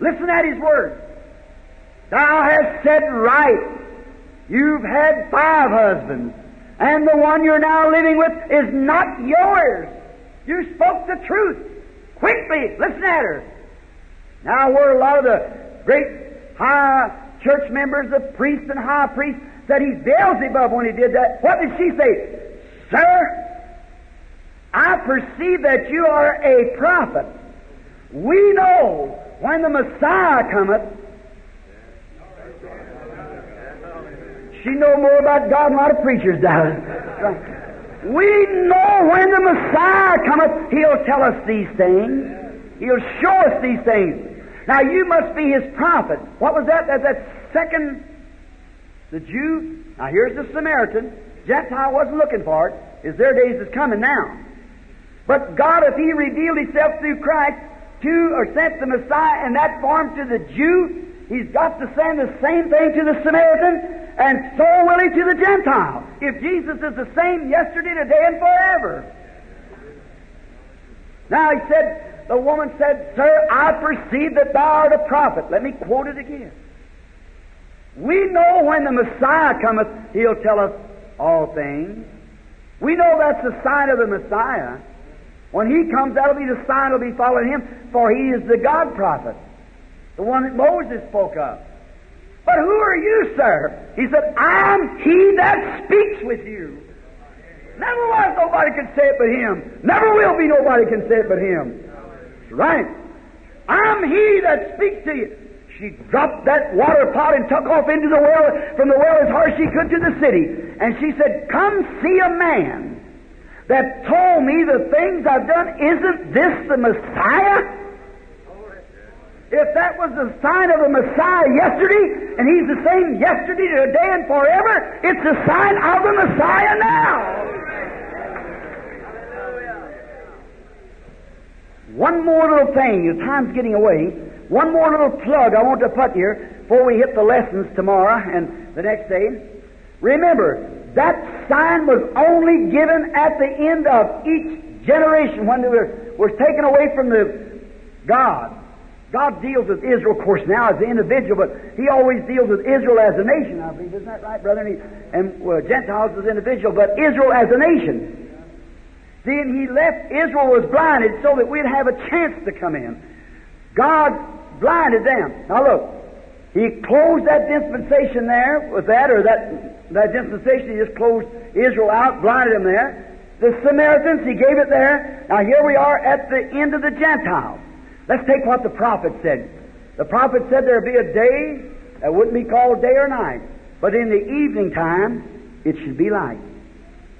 Listen at his words. Thou hast said right. You've had five husbands, and the one you're now living with is not yours. You spoke the truth. Quickly, listen at her. Now, where a lot of the great high church members, the priests and high priests, said he's Beelzebub when he did that, what did she say? Sir, I perceive that you are a prophet. We know when the Messiah cometh, She know more about God than a lot of preachers does. We know when the Messiah cometh, He'll tell us these things. He'll show us these things. Now you must be His prophet. What was that? That, that second, the Jew. Now here's the Samaritan. Gentile wasn't looking for it. Is their days is coming now. But God, if He revealed Himself through Christ to or sent the Messiah in that form to the Jew, He's got to send the same thing to the Samaritan and so will he to the Gentile. If Jesus is the same yesterday, today, and forever. Now he said, the woman said, Sir, I perceive that thou art a prophet. Let me quote it again. We know when the Messiah cometh, he'll tell us all things. We know that's the sign of the Messiah. When he comes, that'll be the sign that'll be following him, for he is the God prophet, the one that Moses spoke of. But who are you, sir? He said, I'm he that speaks with you. Never was nobody can say it but him. Never will be nobody can say it but him. Right. I'm he that speaks to you. She dropped that water pot and took off into the well, from the well as hard as she could to the city. And she said, Come see a man that told me the things I've done. Isn't this the Messiah? If that was the sign of the Messiah yesterday, and He's the same yesterday, today, and forever, it's the sign of the Messiah now. One more little thing, your time's getting away. One more little plug I want to put here before we hit the lessons tomorrow and the next day. Remember, that sign was only given at the end of each generation when they were, were taken away from the God. God deals with Israel, of course, now as an individual, but He always deals with Israel as a nation, I believe. Isn't that right, brother? And, he, and uh, Gentiles as individual, but Israel as a nation. Then He left Israel was blinded so that we'd have a chance to come in. God blinded them. Now look, He closed that dispensation there with that, or that, that dispensation, He just closed Israel out, blinded them there. The Samaritans, He gave it there. Now here we are at the end of the Gentiles. Let's take what the prophet said. The prophet said there'd be a day that wouldn't be called day or night, but in the evening time it should be light.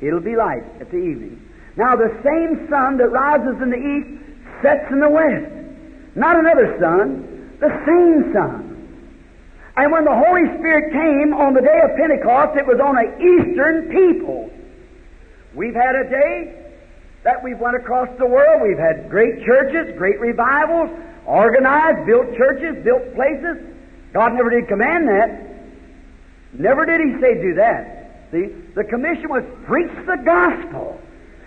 It'll be light at the evening. Now the same sun that rises in the east sets in the west. Not another Son, the same Son. And when the Holy Spirit came on the day of Pentecost, it was on an eastern people. We've had a day that we've went across the world. We've had great churches, great revivals, organized, built churches, built places. God never did command that. Never did He say do that. See, the commission was preach the gospel,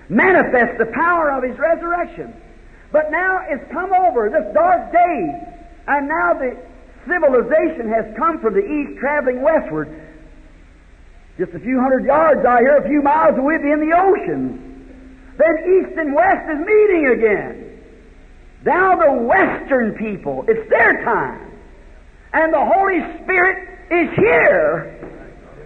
manifest the power of His resurrection. But now it's come over this dark day, and now the civilization has come from the east, traveling westward. Just a few hundred yards out here, a few miles, away, in the ocean. Then East and West is meeting again. Now the Western people, it's their time. And the Holy Spirit is here.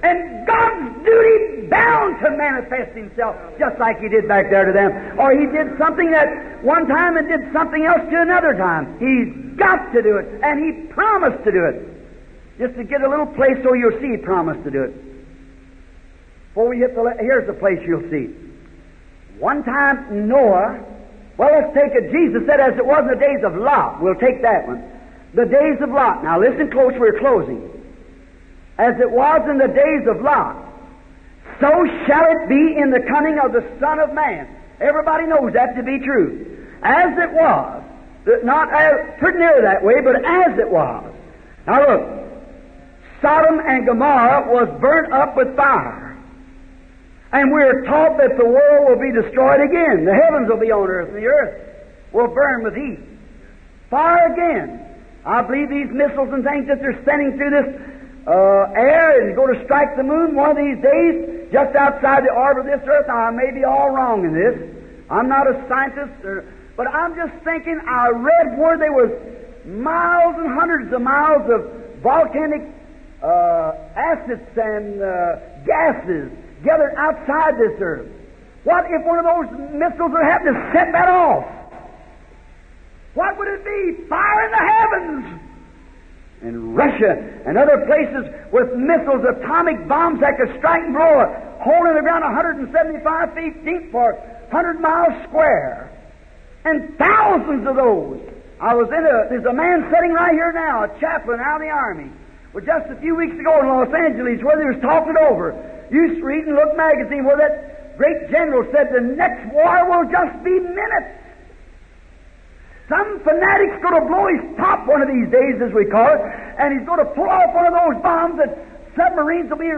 And God's duty bound to manifest Himself just like He did back there to them. Or He did something that one time and did something else to another time. He's got to do it. And He promised to do it. Just to get a little place so you'll see He promised to do it. Before we hit the, le- here's the place you'll see. One time Noah, well, let's take it. Jesus said, as it was in the days of Lot. We'll take that one. The days of Lot. Now listen close, we're closing. As it was in the days of Lot, so shall it be in the coming of the Son of Man. Everybody knows that to be true. As it was, uh, not as, pretty near that way, but as it was. Now look, Sodom and Gomorrah was burnt up with fire. And we're taught that the world will be destroyed again. The heavens will be on earth, and the earth will burn with heat. Fire again. I believe these missiles and things that they're sending through this uh, air and go to strike the moon one of these days, just outside the orbit of this earth. Now, I may be all wrong in this. I'm not a scientist, or, but I'm just thinking. I read where there was miles and hundreds of miles of volcanic uh, acids and uh, gases gathered outside this earth. What if one of those missiles would happen to set that off? What would it be? Fire in the heavens! In Russia and other places with missiles, atomic bombs that could strike and blow a hole in the ground 175 feet deep for 100 miles square. And thousands of those. I was in a, there's a man sitting right here now, a chaplain out of the Army. Well, just a few weeks ago in Los Angeles, where they was talking over used to read and look magazine where that great general said the next war will just be minutes. Some fanatic's going to blow his top one of these days, as we call it, and he's going to pull off one of those bombs that submarines will be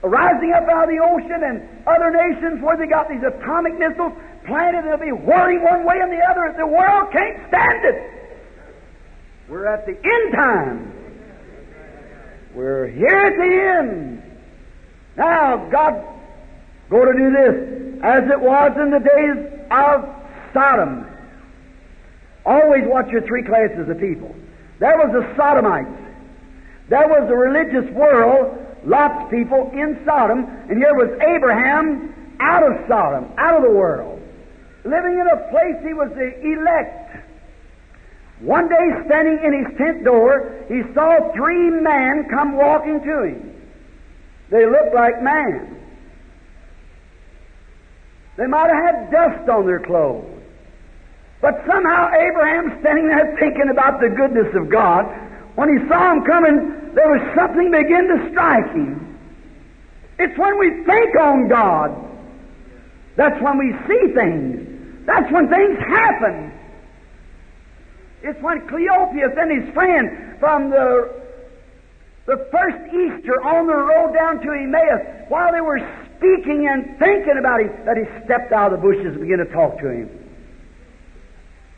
rising up out of the ocean and other nations where they got these atomic missiles planted and they'll be whirling one way and the other. The world can't stand it. We're at the end time. We're here at the end. Now, God go to do this as it was in the days of Sodom. Always watch your three classes of people. There was the Sodomites. There was the religious world, Lot's of people in Sodom, and here was Abraham out of Sodom, out of the world, living in a place he was the elect. One day, standing in his tent door, he saw three men come walking to him. They looked like man. They might have had dust on their clothes. But somehow Abraham, standing there thinking about the goodness of God, when he saw him coming, there was something begin to strike him. It's when we think on God. That's when we see things. That's when things happen. It's when Cleopas and his friend from the the first Easter on the road down to Emmaus, while they were speaking and thinking about him, that he stepped out of the bushes and began to talk to him.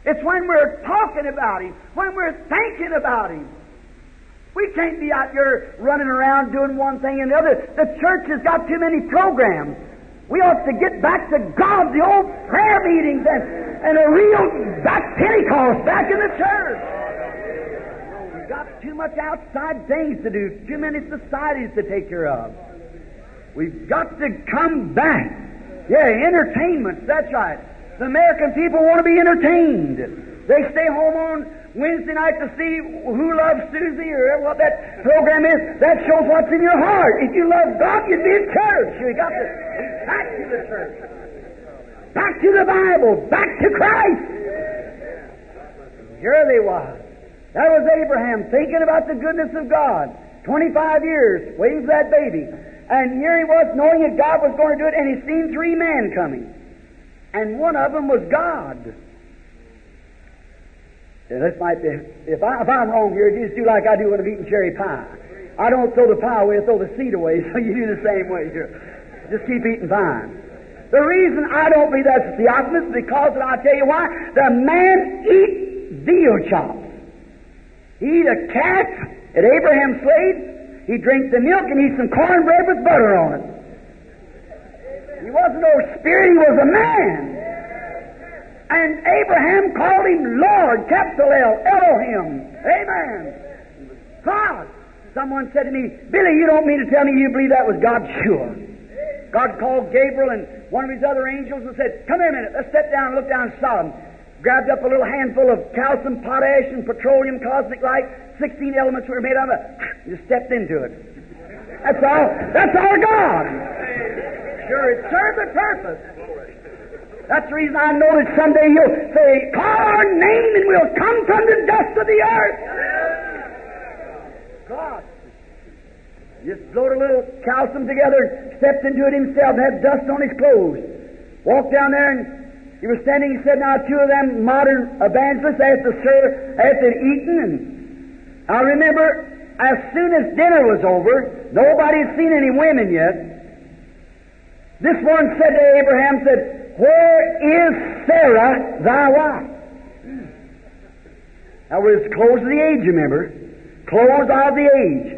It's when we're talking about him, when we're thinking about him. We can't be out here running around doing one thing and the other. The church has got too many programs. We ought to get back to God, the old prayer meetings, and, and a real back Pentecost back in the church. We've got too much outside things to do, too many societies to take care of. We've got to come back. Yeah, entertainment, that's right. The American people want to be entertained. They stay home on Wednesday night to see Who Loves Susie or what that program is. That shows what's in your heart. If you love God, you'd be in church. You got to back to the church. Back to the Bible. Back to Christ. Here they was. That was Abraham thinking about the goodness of God. 25 years waiting for that baby. And here he was knowing that God was going to do it, and he seen three men coming. And one of them was God. This might be, if, I, if I'm wrong here, just do like I do when I'm eating cherry pie. I don't throw the pie away, I throw the seed away, so you do the same way here. Just keep eating fine. The reason I don't believe that's theophany is because, and I'll tell you why, the man eat veal chops. He eat a calf at Abraham's slave, he drank the milk and eat some cornbread with butter on it. He wasn't no spirit, he was a man. And Abraham called him Lord, capital L, Elohim. Amen. God. Someone said to me, Billy, you don't mean to tell me you believe that was God? Sure. God called Gabriel and one of his other angels and said, Come here a minute, let's sit down and look down Sodom. Grabbed up a little handful of calcium, potash, and petroleum, cosmic light. Sixteen elements were made of it. Just stepped into it. That's all. That's our God. Sure, it served a purpose. That's the reason I know that someday you'll say, Call our name and we'll come from the dust of the earth. God. Just blowed a little calcium together, stepped into it himself, had dust on his clothes. Walked down there and he was standing, he said, Now, two of them modern evangelists, after, sir, after eating, and I remember as soon as dinner was over, nobody had seen any women yet. This one said to Abraham, said, Where is Sarah, thy wife? That was close of the age, remember. Close of the age.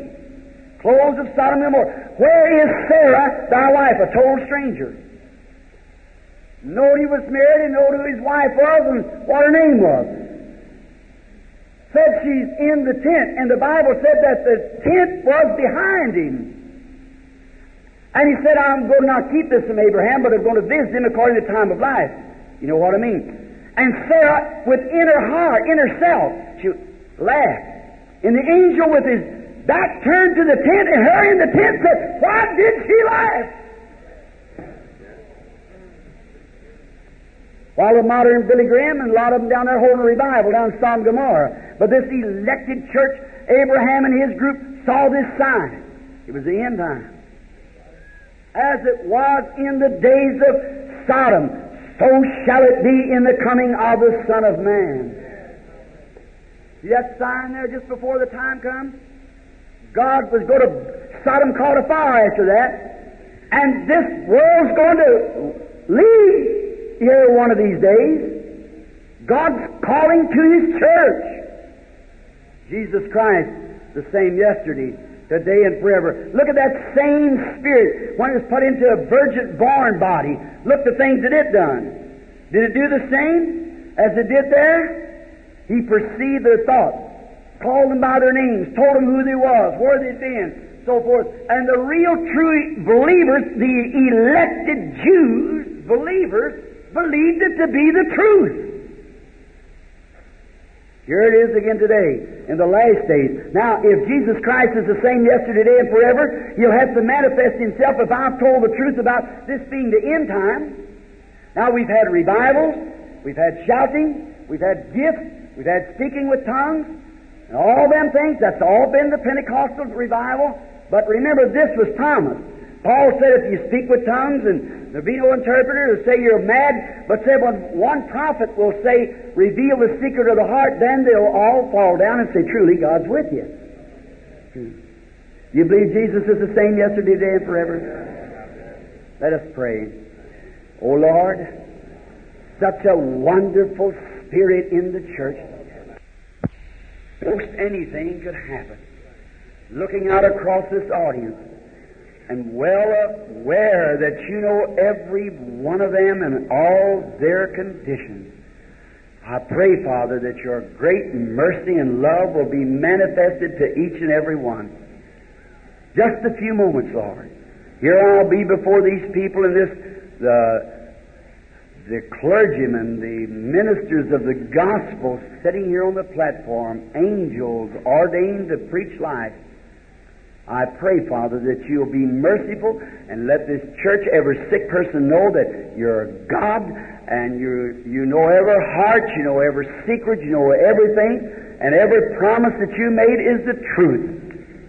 Close of Sodom and Gomorrah. Where is Sarah, thy wife? A total stranger. Knowed he was married and knowed who his wife was and what her name was. Said she's in the tent, and the Bible said that the tent was behind him. And he said, I'm going to not keep this from Abraham, but I'm going to visit him according to the time of life. You know what I mean? And Sarah, within her heart, in herself, she laughed. And the angel, with his back turned to the tent, and her in the tent said, Why did she laugh? While the modern Billy Graham and a lot of them down there holding a revival down in Sodom Gomorrah. But this elected church, Abraham and his group, saw this sign. It was the end time. As it was in the days of Sodom, so shall it be in the coming of the Son of Man. See that sign there just before the time comes? God was going to, Sodom caught a fire after that, and this world's going to leave here one of these days. God's calling to His church. Jesus Christ, the same yesterday, today, and forever. Look at that same Spirit when it was put into a virgin born body. Look the things that it done. Did it do the same as it did there? He perceived their thoughts, called them by their names, told them who they was, where they'd been, so forth. And the real true believers, the elected Jews, believers, believed it to be the truth. Here it is again today, in the last days. Now, if Jesus Christ is the same yesterday, today, and forever, He'll have to manifest Himself if I've told the truth about this being the end time. Now, we've had revivals, we've had shouting, we've had gifts, we've had speaking with tongues, and all them things, that's all been the Pentecostal revival. But remember, this was promised. Paul said if you speak with tongues and there be no interpreter to say you're mad, but said when one prophet will say, reveal the secret of the heart, then they'll all fall down and say, truly, God's with you. You believe Jesus is the same yesterday, today, and forever? Let us pray. O Lord, such a wonderful spirit in the church. Most anything could happen. Looking out across this audience, and well aware that you know every one of them and all their conditions. I pray, Father, that your great mercy and love will be manifested to each and every one. Just a few moments, Lord. Here I'll be before these people and this, the, the clergymen, the ministers of the gospel sitting here on the platform, angels ordained to preach life. I pray, Father, that you'll be merciful and let this church, every sick person, know that you're God and you, you know every heart, you know every secret, you know everything, and every promise that you made is the truth.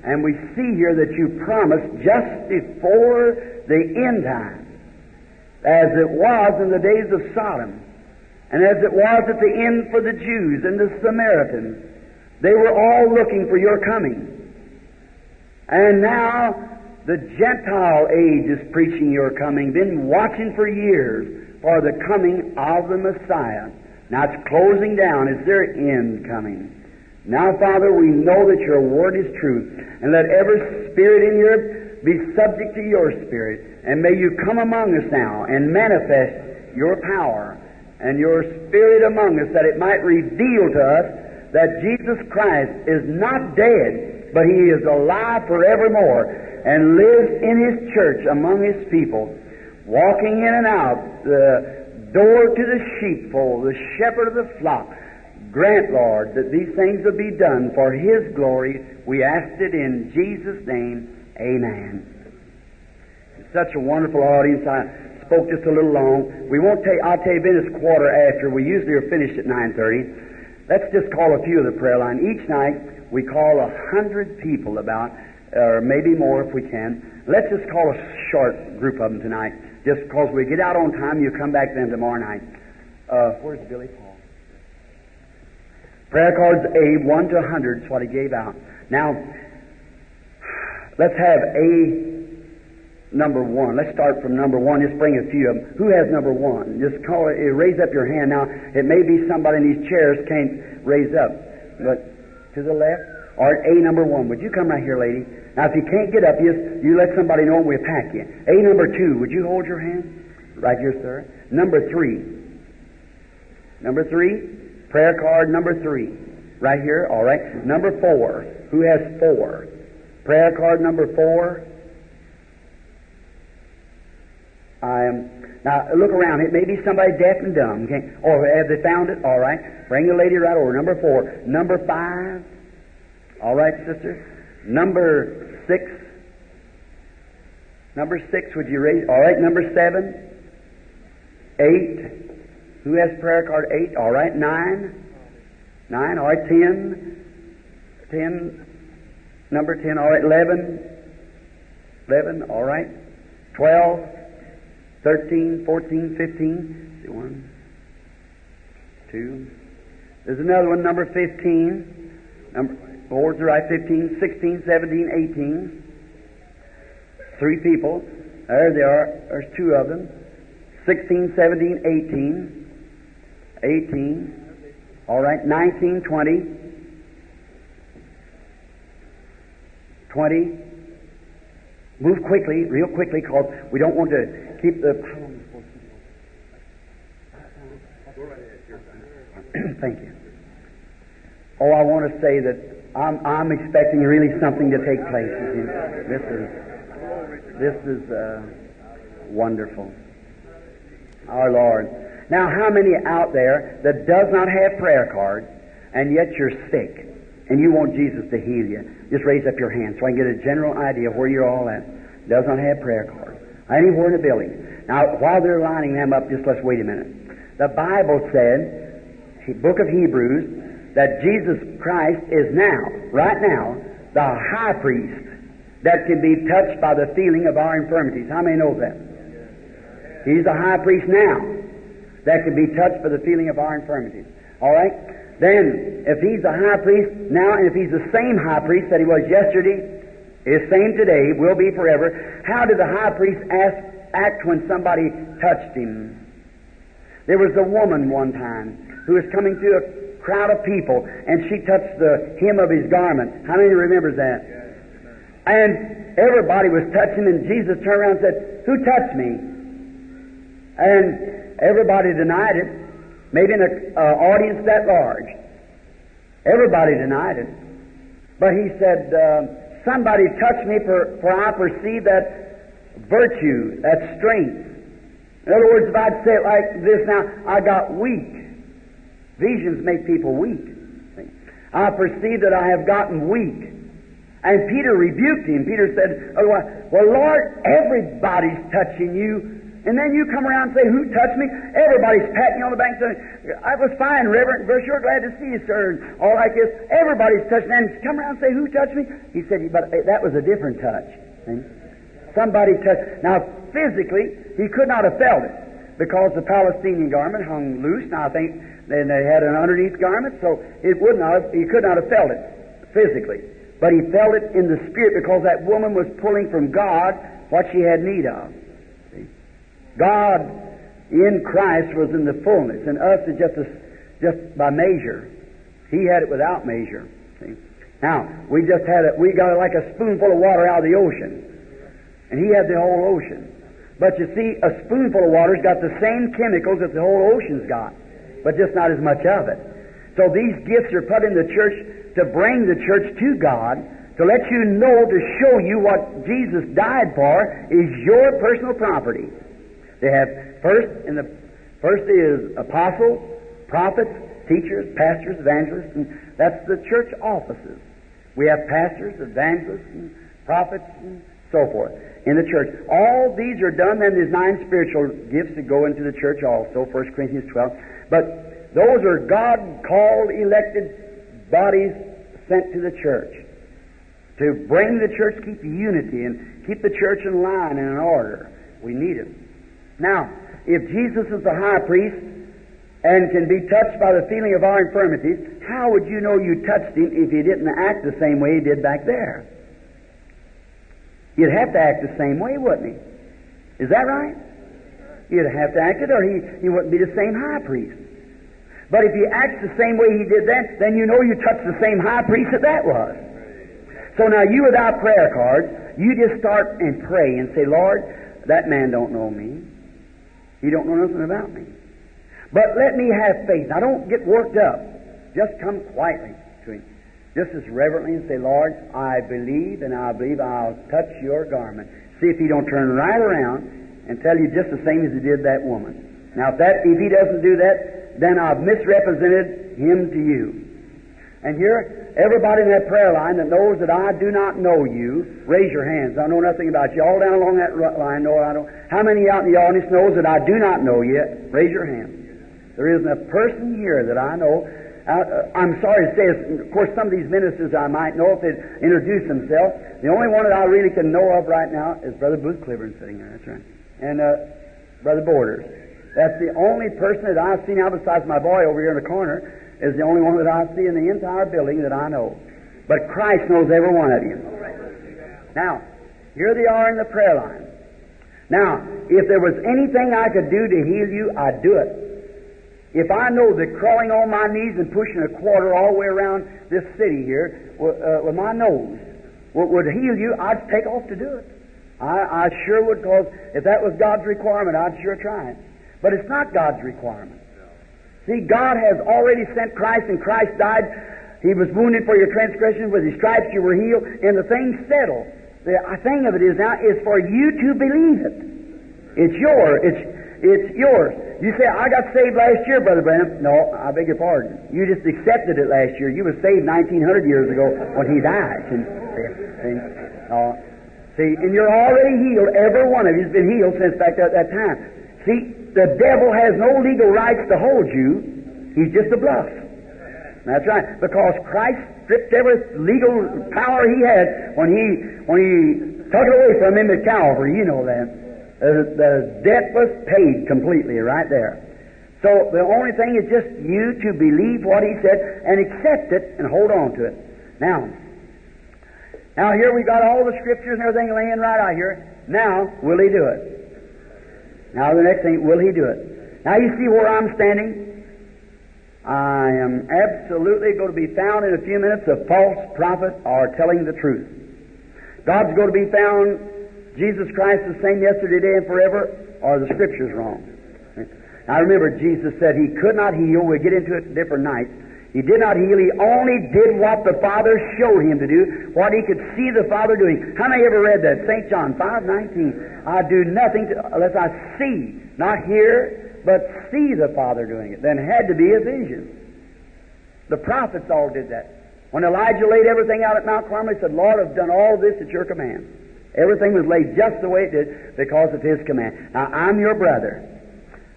And we see here that you promised just before the end time, as it was in the days of Sodom, and as it was at the end for the Jews and the Samaritans. They were all looking for your coming. And now the Gentile age is preaching your coming, been watching for years for the coming of the Messiah. Now it's closing down. Is their end coming? Now, Father, we know that your word is true, and let every spirit in here be subject to your spirit, and may you come among us now and manifest your power and your spirit among us, that it might reveal to us that Jesus Christ is not dead, but he is alive forevermore and lives in his church among his people, walking in and out, the door to the sheepfold, the shepherd of the flock. Grant, Lord, that these things will be done for his glory. We ask it in Jesus' name. Amen. Such a wonderful audience. I spoke just a little long. We won't take, I'll tell you, it's quarter after. We usually are finished at 9.30. Let's just call a few of the prayer line. Each night, we call a hundred people about, or maybe more if we can. Let's just call a short group of them tonight, just because we get out on time. You come back then tomorrow night. Uh, where's Billy Paul? Prayer cards A, 1 to 100 is what he gave out. Now, let's have A number one. Let's start from number one. Just bring a few of them. Who has number one? Just call it, raise up your hand. Now, it may be somebody in these chairs can't raise up, but to the left, or A number one. Would you come right here, lady? Now, if you can't get up, you, you let somebody know and we'll pack you. A number two, would you hold your hand? Right here, sir. Number three. Number three, prayer card number three. Right here, all right. Number four. Who has four? Prayer card number four. I am. Now, look around. It may be somebody deaf and dumb. Okay? Or have they found it? All right. Bring the lady right over. Number four. Number five. All right, sister. Number six. Number six, would you raise? All right. Number seven. Eight. Who has prayer card eight? All right. Nine. Nine. All right. Ten. Ten. Number ten. All right. Eleven. Eleven. All right. Twelve. 13, 14, 15. See, one, two. There's another one, number 15. Number, boards are right, 15, 16, 17, 18. Three people. There they are. There's two of them. 16, 17, 18. 18. All right, 19, 20. 20. Move quickly, real quickly, because we don't want to keep the. Thank you. Oh, I want to say that I'm, I'm expecting really something to take place. This is this is uh, wonderful. Our Lord. Now, how many out there that does not have prayer cards and yet you're sick and you want Jesus to heal you? Just raise up your hand so I can get a general idea of where you're all at. Does not have prayer cards anywhere in the building. Now, while they're lining them up, just let's wait a minute. The Bible said, book of Hebrews, that Jesus Christ is now, right now, the high priest that can be touched by the feeling of our infirmities. How many know that? He's the high priest now that can be touched by the feeling of our infirmities. All right? Then, if he's the high priest now, and if he's the same high priest that he was yesterday, is same today, will be forever. How did the high priest ask, act when somebody touched him? There was a woman one time who was coming through a crowd of people, and she touched the hem of his garment. How many remembers that? And everybody was touching, and Jesus turned around and said, Who touched me? And everybody denied it, maybe in an uh, audience that large. Everybody denied it. But he said, uh, Somebody touched me, for, for I perceive that virtue, that strength. In other words, if I'd say it like this now, I got weak. Visions make people weak. I perceive that I have gotten weak. And Peter rebuked him. Peter said, oh, Well, Lord, everybody's touching you. And then you come around and say, Who touched me? Everybody's patting you on the back saying, I was fine, Reverend. We're sure glad to see you, sir. And all like this. Everybody's touching me. And come around and say, Who touched me? He said, But that was a different touch. See? Somebody touched. Now, physically, he could not have felt it because the Palestinian garment hung loose. Now, I think then they had an underneath garment, so it would not have, he could not have felt it physically. But he felt it in the spirit because that woman was pulling from God what she had need of. God in Christ was in the fullness, and us is just a, just by measure. He had it without measure. See? Now we just had it. We got it like a spoonful of water out of the ocean, and he had the whole ocean. But you see, a spoonful of water's got the same chemicals that the whole ocean's got, but just not as much of it. So these gifts are put in the church to bring the church to God, to let you know, to show you what Jesus died for is your personal property. They have first in the first is apostles, prophets, teachers, pastors, evangelists, and that's the church offices. We have pastors, evangelists, and prophets, and so forth in the church. All these are done. Then there's nine spiritual gifts that go into the church also. 1 Corinthians 12. But those are God called, elected bodies sent to the church to bring the church, keep unity, and keep the church in line and in order. We need it. Now, if Jesus is the high priest and can be touched by the feeling of our infirmities, how would you know you touched him if he didn't act the same way he did back there? You'd have to act the same way, wouldn't he? Is that right? You'd have to act it, or he, he wouldn't be the same high priest. But if he acts the same way he did then, then you know you touched the same high priest that that was. So now you without prayer cards, you just start and pray and say, Lord, that man don't know me. He don't know nothing about me. But let me have faith. Now don't get worked up. Just come quietly to him. Just as reverently and say, Lord, I believe and I believe I'll touch your garment. See if he don't turn right around and tell you just the same as he did that woman. Now if that if he doesn't do that, then I've misrepresented him to you. And here, everybody in that prayer line that knows that I do not know you, raise your hands. I know nothing about you. All down along that line, know I don't. How many out in the audience knows that I do not know yet? Raise your hand. There isn't a person here that I know. Uh, I'm sorry to say, of course, some of these ministers I might know if they'd introduce themselves. The only one that I really can know of right now is Brother Booth Clibborn sitting there. That's right. And uh, Brother Borders. That's the only person that I've seen out besides my boy over here in the corner is the only one that I see in the entire building that I know. But Christ knows every one of you. Now, here they are in the prayer line. Now, if there was anything I could do to heal you, I'd do it. If I know that crawling on my knees and pushing a quarter all the way around this city here uh, with my nose would heal you, I'd take off to do it. I, I sure would, because if that was God's requirement, I'd sure try it. But it's not God's requirement. See, God has already sent Christ, and Christ died. He was wounded for your transgressions. With his stripes you were healed, and the thing settled. The thing of it is now is for you to believe it. It's yours. It's it's yours. You say, I got saved last year, Brother Branham. No, I beg your pardon. You just accepted it last year. You were saved 1900 years ago when he died. And, see, uh, see, and you're already healed. Every one of you's been healed since back at that time. See, the devil has no legal rights to hold you. He's just a bluff. That's right. Because Christ stripped every legal power he had when he when he took it away from him at Calvary. You know that. The, the debt was paid completely right there. So the only thing is just you to believe what he said and accept it and hold on to it. Now, now here we got all the scriptures and everything laying right out here. Now, will he do it? Now, the next thing, will he do it? Now, you see where I'm standing? I am absolutely going to be found in a few minutes a false prophet or telling the truth. God's going to be found Jesus Christ the same yesterday, today, and forever, or the Scripture's wrong. I remember Jesus said he could not heal. We get into it different nights. He did not heal. He only did what the Father showed him to do, what he could see the Father doing. How many ever read that? St. John 5 19. I do nothing to, unless I see, not hear, but see the Father doing it. Then had to be a vision. The prophets all did that. When Elijah laid everything out at Mount Carmel, he said, Lord, I've done all this at your command. Everything was laid just the way it did because of his command. Now, I'm your brother.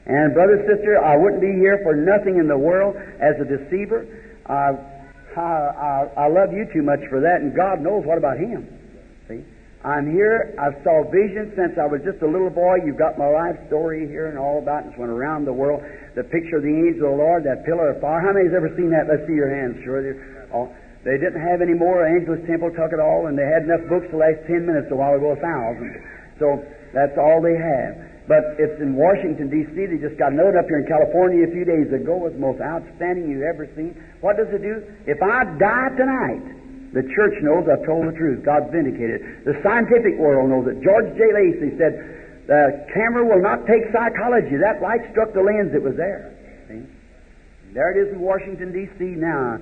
And, brother, sister, I wouldn't be here for nothing in the world as a deceiver. I, I, I love you too much for that, and God knows what about him. See? I'm here. I've saw visions since I was just a little boy. You've got my life story here and all about it. It's went around the world. The picture of the angel of the Lord, that pillar of fire. How many has ever seen that? Let's see your hands. Sure. Oh, they didn't have any more. Angelus Temple took at all, and they had enough books to last ten minutes a while ago, a thousand. So that's all they have. But it's in Washington, D.C. They just got note up here in California a few days ago. It's the most outstanding you've ever seen. What does it do? If I die tonight, the church knows I've told the truth. God's vindicated. The scientific world knows it. George J. Lacy said, the camera will not take psychology. That light struck the lens. It was there. See? There it is in Washington, D.C. now,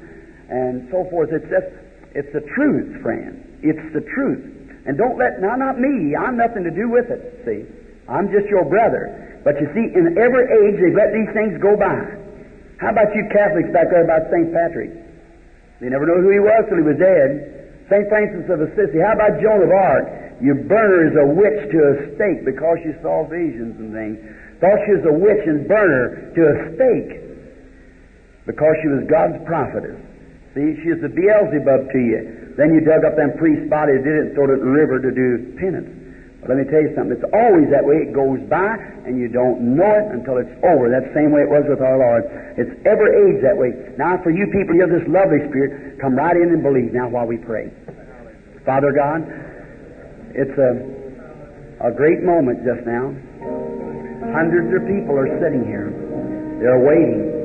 and so forth. It's just, it's the truth, friend. It's the truth. And don't let, now not me, I'm nothing to do with it, see. I'm just your brother. But you see, in every age, they've let these things go by. How about you Catholics back there about St. Patrick? They never know who he was till he was dead. St. Francis of Assisi. How about Joan of Arc? You burn her as a witch to a stake because she saw visions and things. Thought she was a witch and burn her to a stake because she was God's prophetess. See, she is the Beelzebub to you. Then you dug up them priest's bodies, did it, and threw it in the river to do penance. Let me tell you something. It's always that way. It goes by, and you don't know it until it's over. That's the same way it was with our Lord. It's ever age that way. Now, for you people, you have this lovely spirit. Come right in and believe now while we pray. Father God, it's a, a great moment just now. Hundreds of people are sitting here. They're waiting.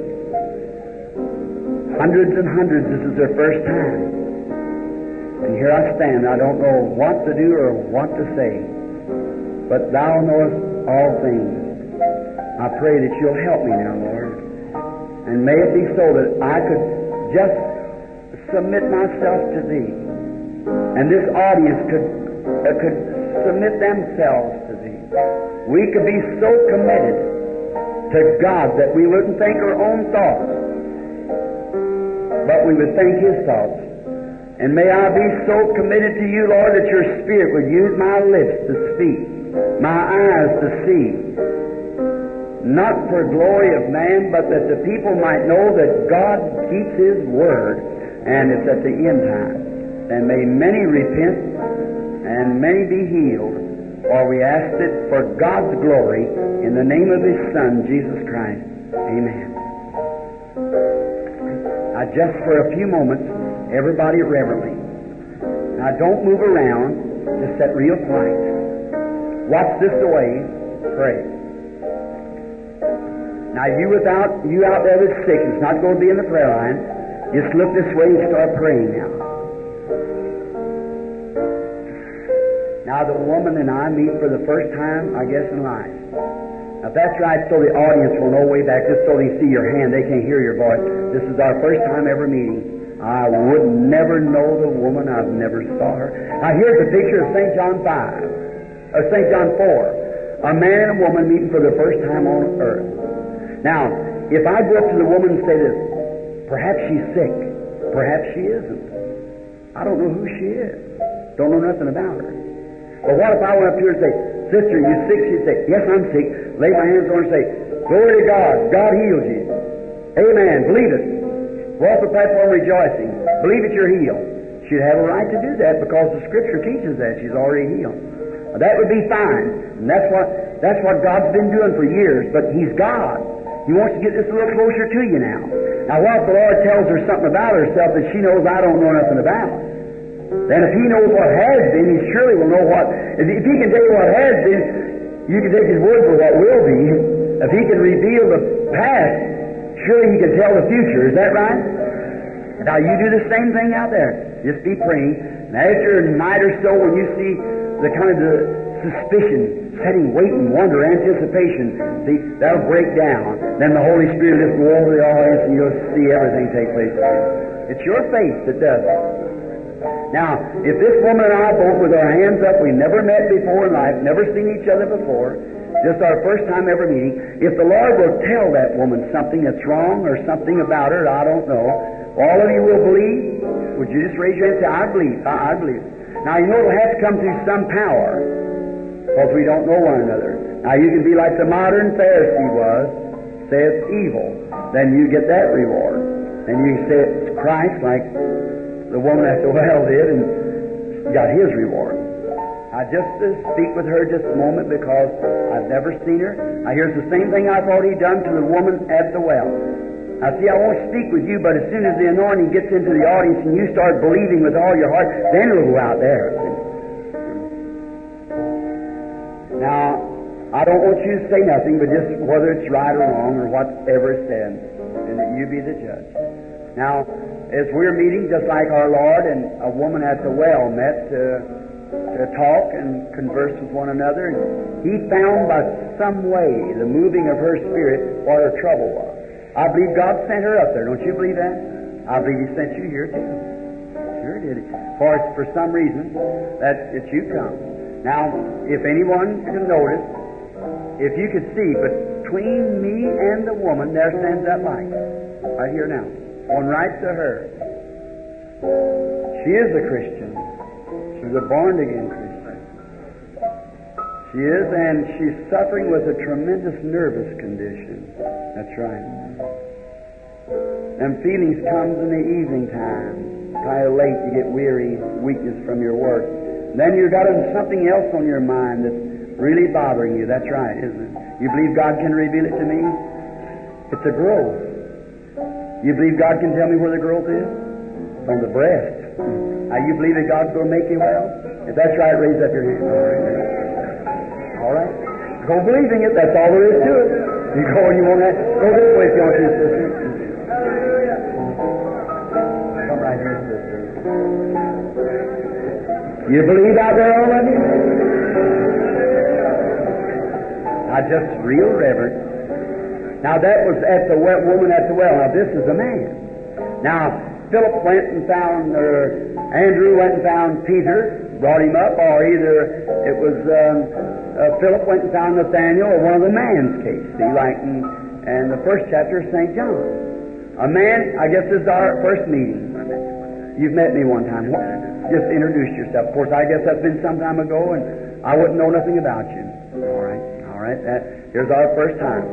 Hundreds and hundreds, this is their first time. And here I stand. I don't know what to do or what to say but thou knowest all things. I pray that you'll help me now, Lord. And may it be so that I could just submit myself to thee. And this audience could, uh, could submit themselves to thee. We could be so committed to God that we wouldn't think our own thoughts, but we would think His thoughts. And may I be so committed to you, Lord, that your Spirit would use my lips to speak my eyes to see. Not for glory of man, but that the people might know that God keeps His word, and it's at the end time. And may many repent, and many be healed, for we ask it for God's glory in the name of His Son, Jesus Christ. Amen. Now, just for a few moments, everybody reverently. Now, don't move around. Just set real quiet. Watch this away. Pray. Now you without you out there that's sick, it's not going to be in the prayer line. Just look this way and start praying now. Now the woman and I meet for the first time, I guess, in life. Now that's right, so the audience will know way back, just so they see your hand, they can't hear your voice. This is our first time ever meeting. I would never know the woman. I've never saw her. Now here's a picture of St. John 5 St. John 4, a man and woman meeting for the first time on earth. Now, if I go up to the woman and say this, perhaps she's sick, perhaps she isn't. I don't know who she is. Don't know nothing about her. But what if I went up to her and say, Sister, you sick? She'd say, Yes, I'm sick. Lay my hands on her and say, Glory to God. God heals you. Amen. Believe it. Walk the platform rejoicing. Believe that you're healed. She'd have a right to do that because the Scripture teaches that she's already healed. That would be fine. And that's what, that's what God's been doing for years, but He's God. He wants to get this a little closer to you now. Now, what if the Lord tells her something about herself that she knows I don't know nothing about? Then if He knows what has been, He surely will know what. If He can tell you what has been, you can take His word for what will be. If He can reveal the past, surely He can tell the future. Is that right? Now, you do the same thing out there. Just be praying. And after a night or so, when you see the kind of suspicion, setting, waiting, wonder, anticipation, see, that'll break down. Then the Holy Spirit just go over the audience and you'll see everything take place. It's your faith that does it. Now, if this woman and I both with our hands up, we never met before in life, never seen each other before, just our first time ever meeting, if the Lord will tell that woman something that's wrong or something about her, I don't know, all of you will believe? Would you just raise your hand and say, I believe, I, I believe. Now, you know it has to come through some power, because we don't know one another. Now, you can be like the modern Pharisee was, say it's evil, then you get that reward. And you say it's Christ, like the woman at the well did, and got his reward. I just to speak with her just a moment because I've never seen her. Now here's the same thing I thought he'd done to the woman at the well. Now see, I won't speak with you, but as soon as the anointing gets into the audience and you start believing with all your heart, then it'll go out there. Now, I don't want you to say nothing, but just whether it's right or wrong or whatever is said, and that you be the judge. Now, as we're meeting, just like our Lord and a woman at the well met to, to talk and converse with one another, He found by some way the moving of her spirit what her trouble was. I believe God sent her up there. Don't you believe that? I believe He sent you here too. Sure did. For it's for some reason that, that you come. Now, if anyone can notice, if you could see between me and the woman, there stands that light. Right here now. On right to her. She is a Christian. She's a born again Christian. She is, and she's suffering with a tremendous nervous condition. That's right. Them feelings comes in the evening time. Of late, you get weary, weakness from your work. Then you've got something else on your mind that's really bothering you. That's right, isn't it? You believe God can reveal it to me? It's a growth. You believe God can tell me where the growth is? It's on the breast. Now, you believe that God's going to make you well? If that's right, raise up your hand. All right. Go believing it. That's all there is to it. You go and you want that. Go this way if you want to, sister. Come right here, sister. You believe out there all of you? I just real reverent. Now that was at the well, woman at the well. Now this is a man. Now Philip went and found, or Andrew went and found Peter, brought him up, or either it was um, uh, Philip went and found Nathaniel, or one of the man's case. See, like in, in the first chapter of St. John. A man, I guess this is our first meeting. You've met me one time. Just introduce yourself. Of course, I guess that's been some time ago, and I wouldn't know nothing about you. All right, all right. That, here's our first time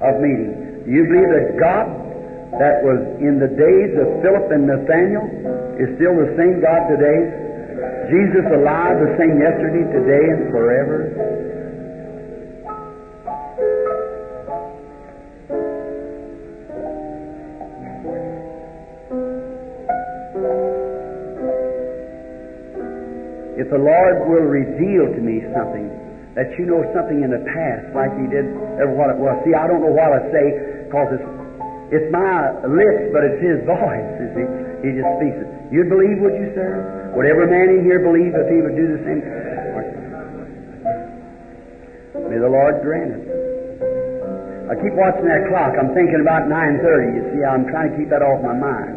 of meeting. Do you believe that God that was in the days of Philip and Nathaniel is still the same God today? Jesus alive, the same yesterday, today, and forever? If the Lord will reveal to me something that you know something in the past like he did ever what it was. See, I don't know what I say because it's, it's my lips, but it's his voice, see. He just speaks it. You'd believe, would you, sir? Would every man in here believe if he would do the same? May the Lord grant it. I keep watching that clock. I'm thinking about 9.30. You see, I'm trying to keep that off my mind.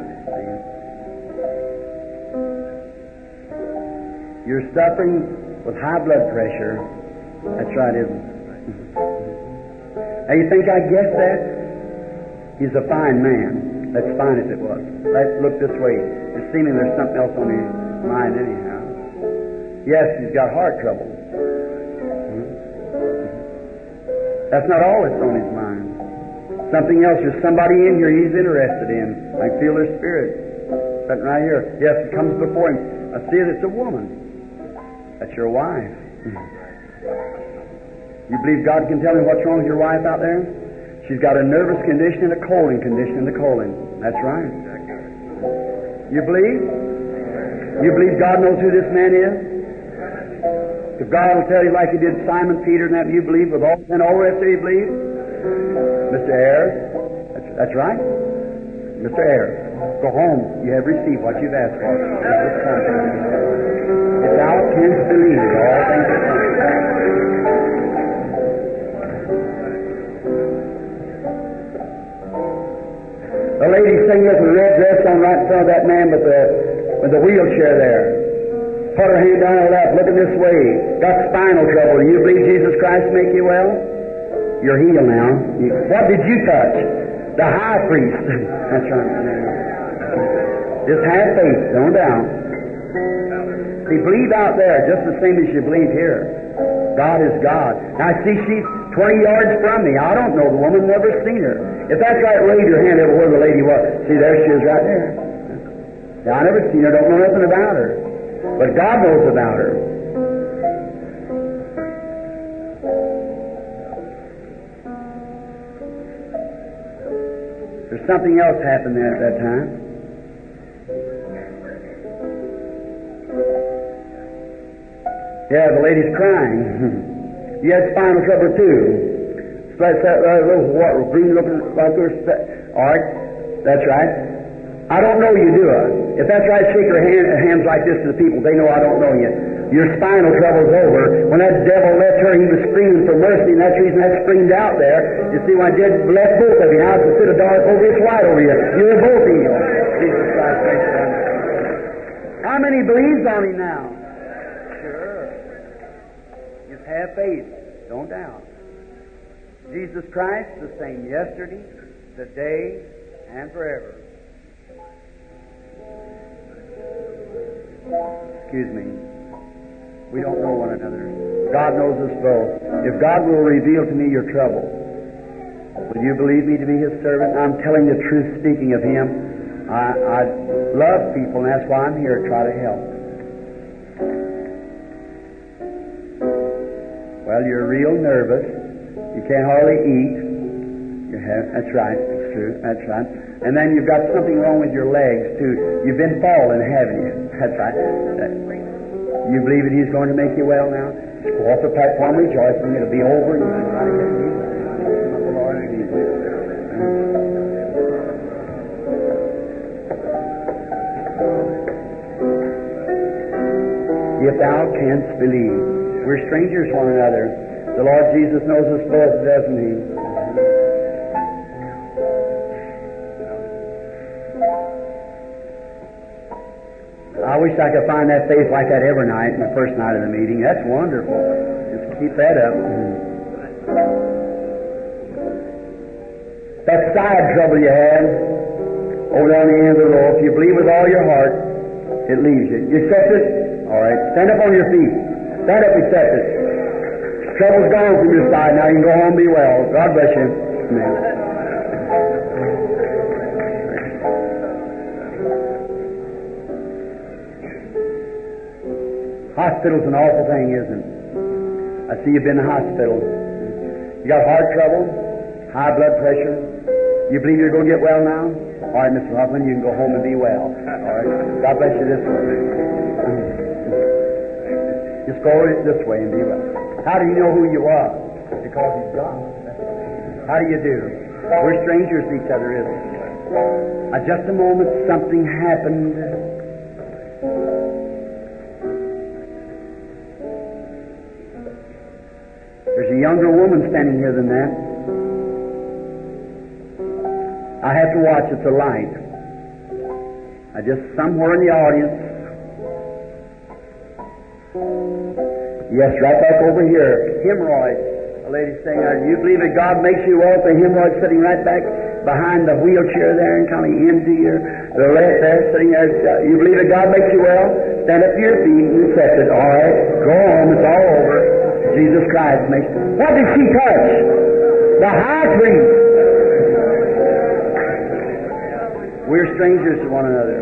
You're suffering with high blood pressure that's right, isn't it? Now you think I guessed that? He's a fine man. That's fine as it was. Let's look this way. It's seeming there's something else on his mind anyhow. Yes, he's got heart trouble. Hmm? That's not all that's on his mind. Something else. There's somebody in here he's interested in. I feel their spirit. Sitting right here. Yes, it comes before him. I see it. It's a woman. That's your wife. Hmm. You believe God can tell me what's wrong with your wife out there? She's got a nervous condition and a colon condition in the colon. That's right. You believe? You believe God knows who this man is? If God will tell you like He did Simon Peter and that, you believe with all and all the rest of you believe? Mr. Ayres. That's, that's right. Mr. Ayres. Go home. You have received what you've asked for. If thou canst believe, all things are possible. The lady sitting with the red dress on right in front of that man with the with the wheelchair there. Put her hand down her lap, looking this way. Got spinal trouble. Do you believe Jesus Christ make you well? You're healed now. You, what did you touch? The high priest. That's right. Just have faith. Don't doubt. See, believe out there just the same as you believe here. God is God. Now, see, she's 20 yards from me. I don't know the woman, never seen her. If that's right, wave your hand over where the lady was. See, there she is right there. Now, I never seen her, don't know nothing about her. But God knows about her. There's something else happened there at that time. Yeah, the lady's crying. you had spinal trouble too. That's that uh, little what, green looking like this. All right, that's right. I don't know you, do I? If that's right, shake your hand, uh, hands like this to the people. They know I don't know you. Your spinal trouble's over. When that devil left her, he was screaming for mercy, and that's the reason that screamed out there. You see, when I did left both of you, now it's instead of dark over, it's light over you. You're both healed. Jesus Christ, thanks God. How many believes on him now? Sure. Just have faith. Don't doubt. Jesus Christ, the same yesterday, today, and forever. Excuse me. We don't know one another. God knows us both. If God will reveal to me your trouble, will you believe me to be His servant? I'm telling the truth, speaking of Him. I, I love people, and that's why I'm here to try to help. Well, you're real nervous. You can't hardly eat. You have, that's right. That's true. That's right. And then you've got something wrong with your legs too. You've been falling, haven't you? That's right. Uh, you believe that He's going to make you well now? Just go off the platform rejoicing. It'll be over. You can try If thou canst believe. We're strangers one another. The Lord Jesus knows us both, doesn't He? I wish I could find that faith like that every night the first night of the meeting. That's wonderful. Just keep that up. That side trouble you had over down the end of the row, if you believe with all your heart, it leaves you. You accept it? All right. Stand up on your feet. Stand up and accept it. Trouble's gone from your side. Now you can go home and be well. God bless you. Amen. Hospital's an awful thing, isn't it? I see you've been in hospital. You got heart trouble, high blood pressure. You believe you're going to get well now? All right, Mr. Hoffman, you can go home and be well. All right. God bless you this way. Just go this way and be well. How do you know who you are? Because He's God. How do you do? We're strangers to each other, isn't we? Uh, just a moment, something happened. Younger woman standing here than that. I have to watch. It's a light. I just somewhere in the audience. Yes, right back over here. Hemorrhoid. A lady saying, uh, "Do you believe that God makes you well?" The hemorrhoid sitting right back behind the wheelchair there and kind of into your the left there sitting there. Uh, you believe that God makes you well? Stand up to your feet and accept it. All right, go on. It's all over. Jesus Christ makes. What did she touch? The high priest. We're strangers to one another.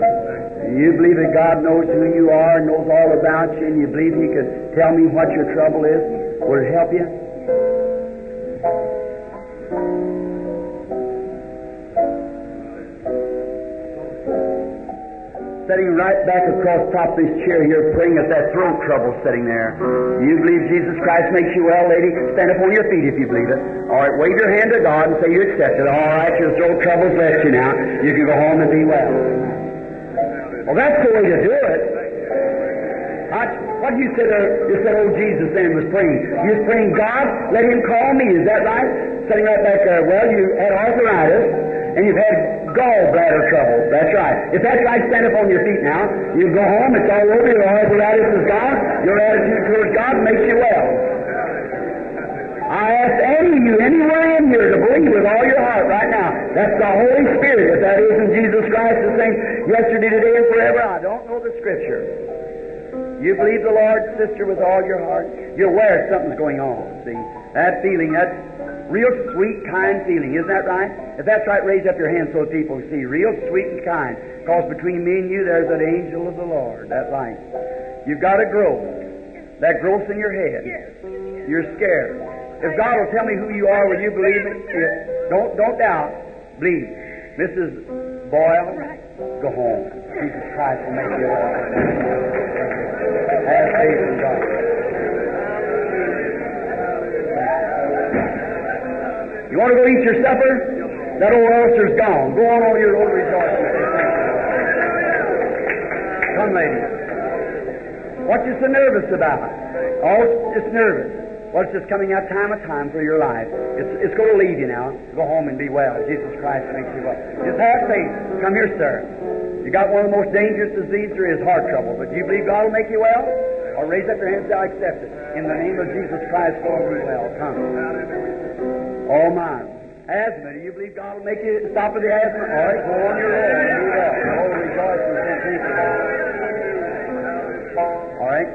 You believe that God knows who you are, knows all about you, and you believe He could tell me what your trouble is? Would it help you? Sitting right back across top of this chair here, praying at that throat trouble sitting there. Do you believe Jesus Christ makes you well, lady? Stand up on your feet if you believe it. All right, wave your hand to God and say you accept it. All right, your throat trouble's left you now. You can go home and be well. Well, that's the way to do it. I, what you said, uh, you said, oh, Jesus then was praying. You was praying, God, let him call me. Is that right? Sitting right back there. Well, you had arthritis and you've had gallbladder trouble. That's right. If that's right, stand up on your feet now. You go home, it's all over, your arthritis is gone, your attitude towards God makes you well. I ask any of you, anywhere in here, to believe with all your heart right now. That's the Holy Spirit. If that isn't Jesus Christ the same yesterday, today, and forever, I don't know the Scripture. You believe the Lord, sister, with all your heart. You're aware something's going on. See that feeling, that real sweet, kind feeling. Isn't that right? If that's right, raise up your hand so people see. Real sweet and kind. Because between me and you, there's an angel of the Lord. That light. You've got a growth. That growth in your head. You're scared. If God will tell me who you are, will you believe it? Don't don't doubt. Believe. Mrs. Boyle, go home. Jesus Christ will make you well. Have faith in God. You want to go eat your supper? That old ulcer's gone. Go on all your old rejoicing. Come, ladies. What you so nervous about? Oh, just nervous. Well, it's just coming out time of time for your life. It's, it's going to leave you now. Go home and be well. Jesus Christ makes you well. Just have faith. Come here, sir. You got one of the most dangerous diseases there is heart trouble. But do you believe God will make you well? Or raise up your hands and say, I accept it. In the name of Jesus Christ, go and be well. Come. Oh, my. Asthma. Do you believe God will make you stop with the asthma? All right, go on your own and be well. Oh, rejoice and thank. All right.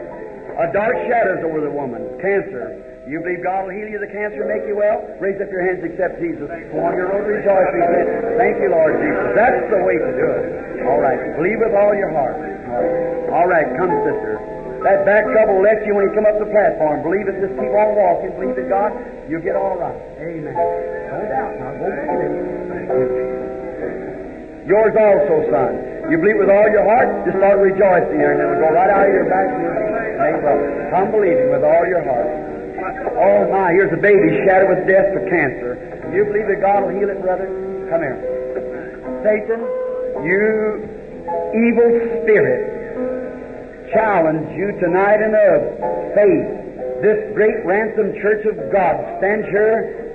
A dark shadow's over the woman. Cancer. Do you believe God will heal you the cancer and make you well? Raise up your hands, accept Jesus. Go on your road, rejoice. Thank you, Lord Jesus. That's the way to do it. All right. Believe with all your heart. All right. All right. Come, sister. That back trouble left you when you come up the platform. Believe it. Just keep on walking. Believe in God. You'll get all right. Amen. No doubt. Now go Yours also, son. You believe with all your heart, just start rejoicing here, and it'll go right out of your back your feet. Come believing with all your heart. Oh my, here's a baby shattered with death for cancer. You believe that God will heal it, brother? Come here. Satan, you evil spirit, challenge you tonight in of faith. This great ransom church of God stands here.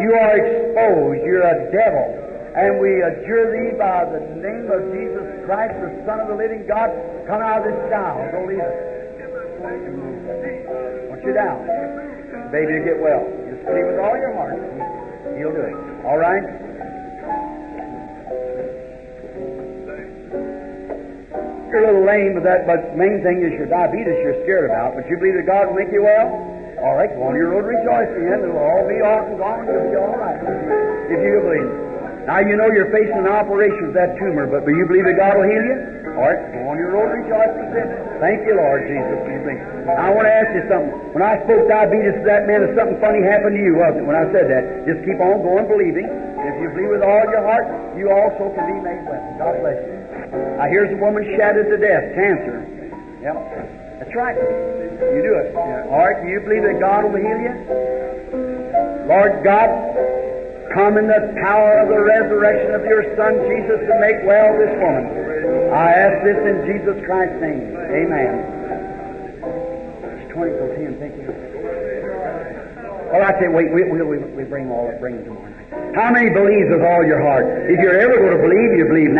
You are exposed. You're a devil. And we adjure thee by the name of Jesus Christ, the Son of the living God, come out of this child. Don't leave it. Want you down. Baby, you get well. Just believe with all your heart. He'll do it. All right? You're a little lame with that, but the main thing is your diabetes you're scared about. But you believe that God will make you well? All right, go on your road rejoicing, and it'll all be and gone. You'll be all right if you believe. Now you know you're facing an operation with that tumor, but do you believe that God will heal you? All right, go on your road rejoicing. Thank you, Lord Jesus. I want to ask you something. When I spoke diabetes to that man, if something funny happened to you, wasn't it? When I said that, just keep on going believing. If you believe with all your heart, you also can be made well. God bless you. Now here's a woman shattered to death, cancer. Yep, that's right. You do it. All right, do you believe that God will heal you? Lord God, come in the power of the resurrection of your Son Jesus to make well this woman. I ask this in Jesus Christ's name. Amen. It's 20 till 10. Thank you. Well, I say, wait, we, we, we, we bring all bring them tomorrow night. How many believes with all your heart? If you're ever going to believe, you believe.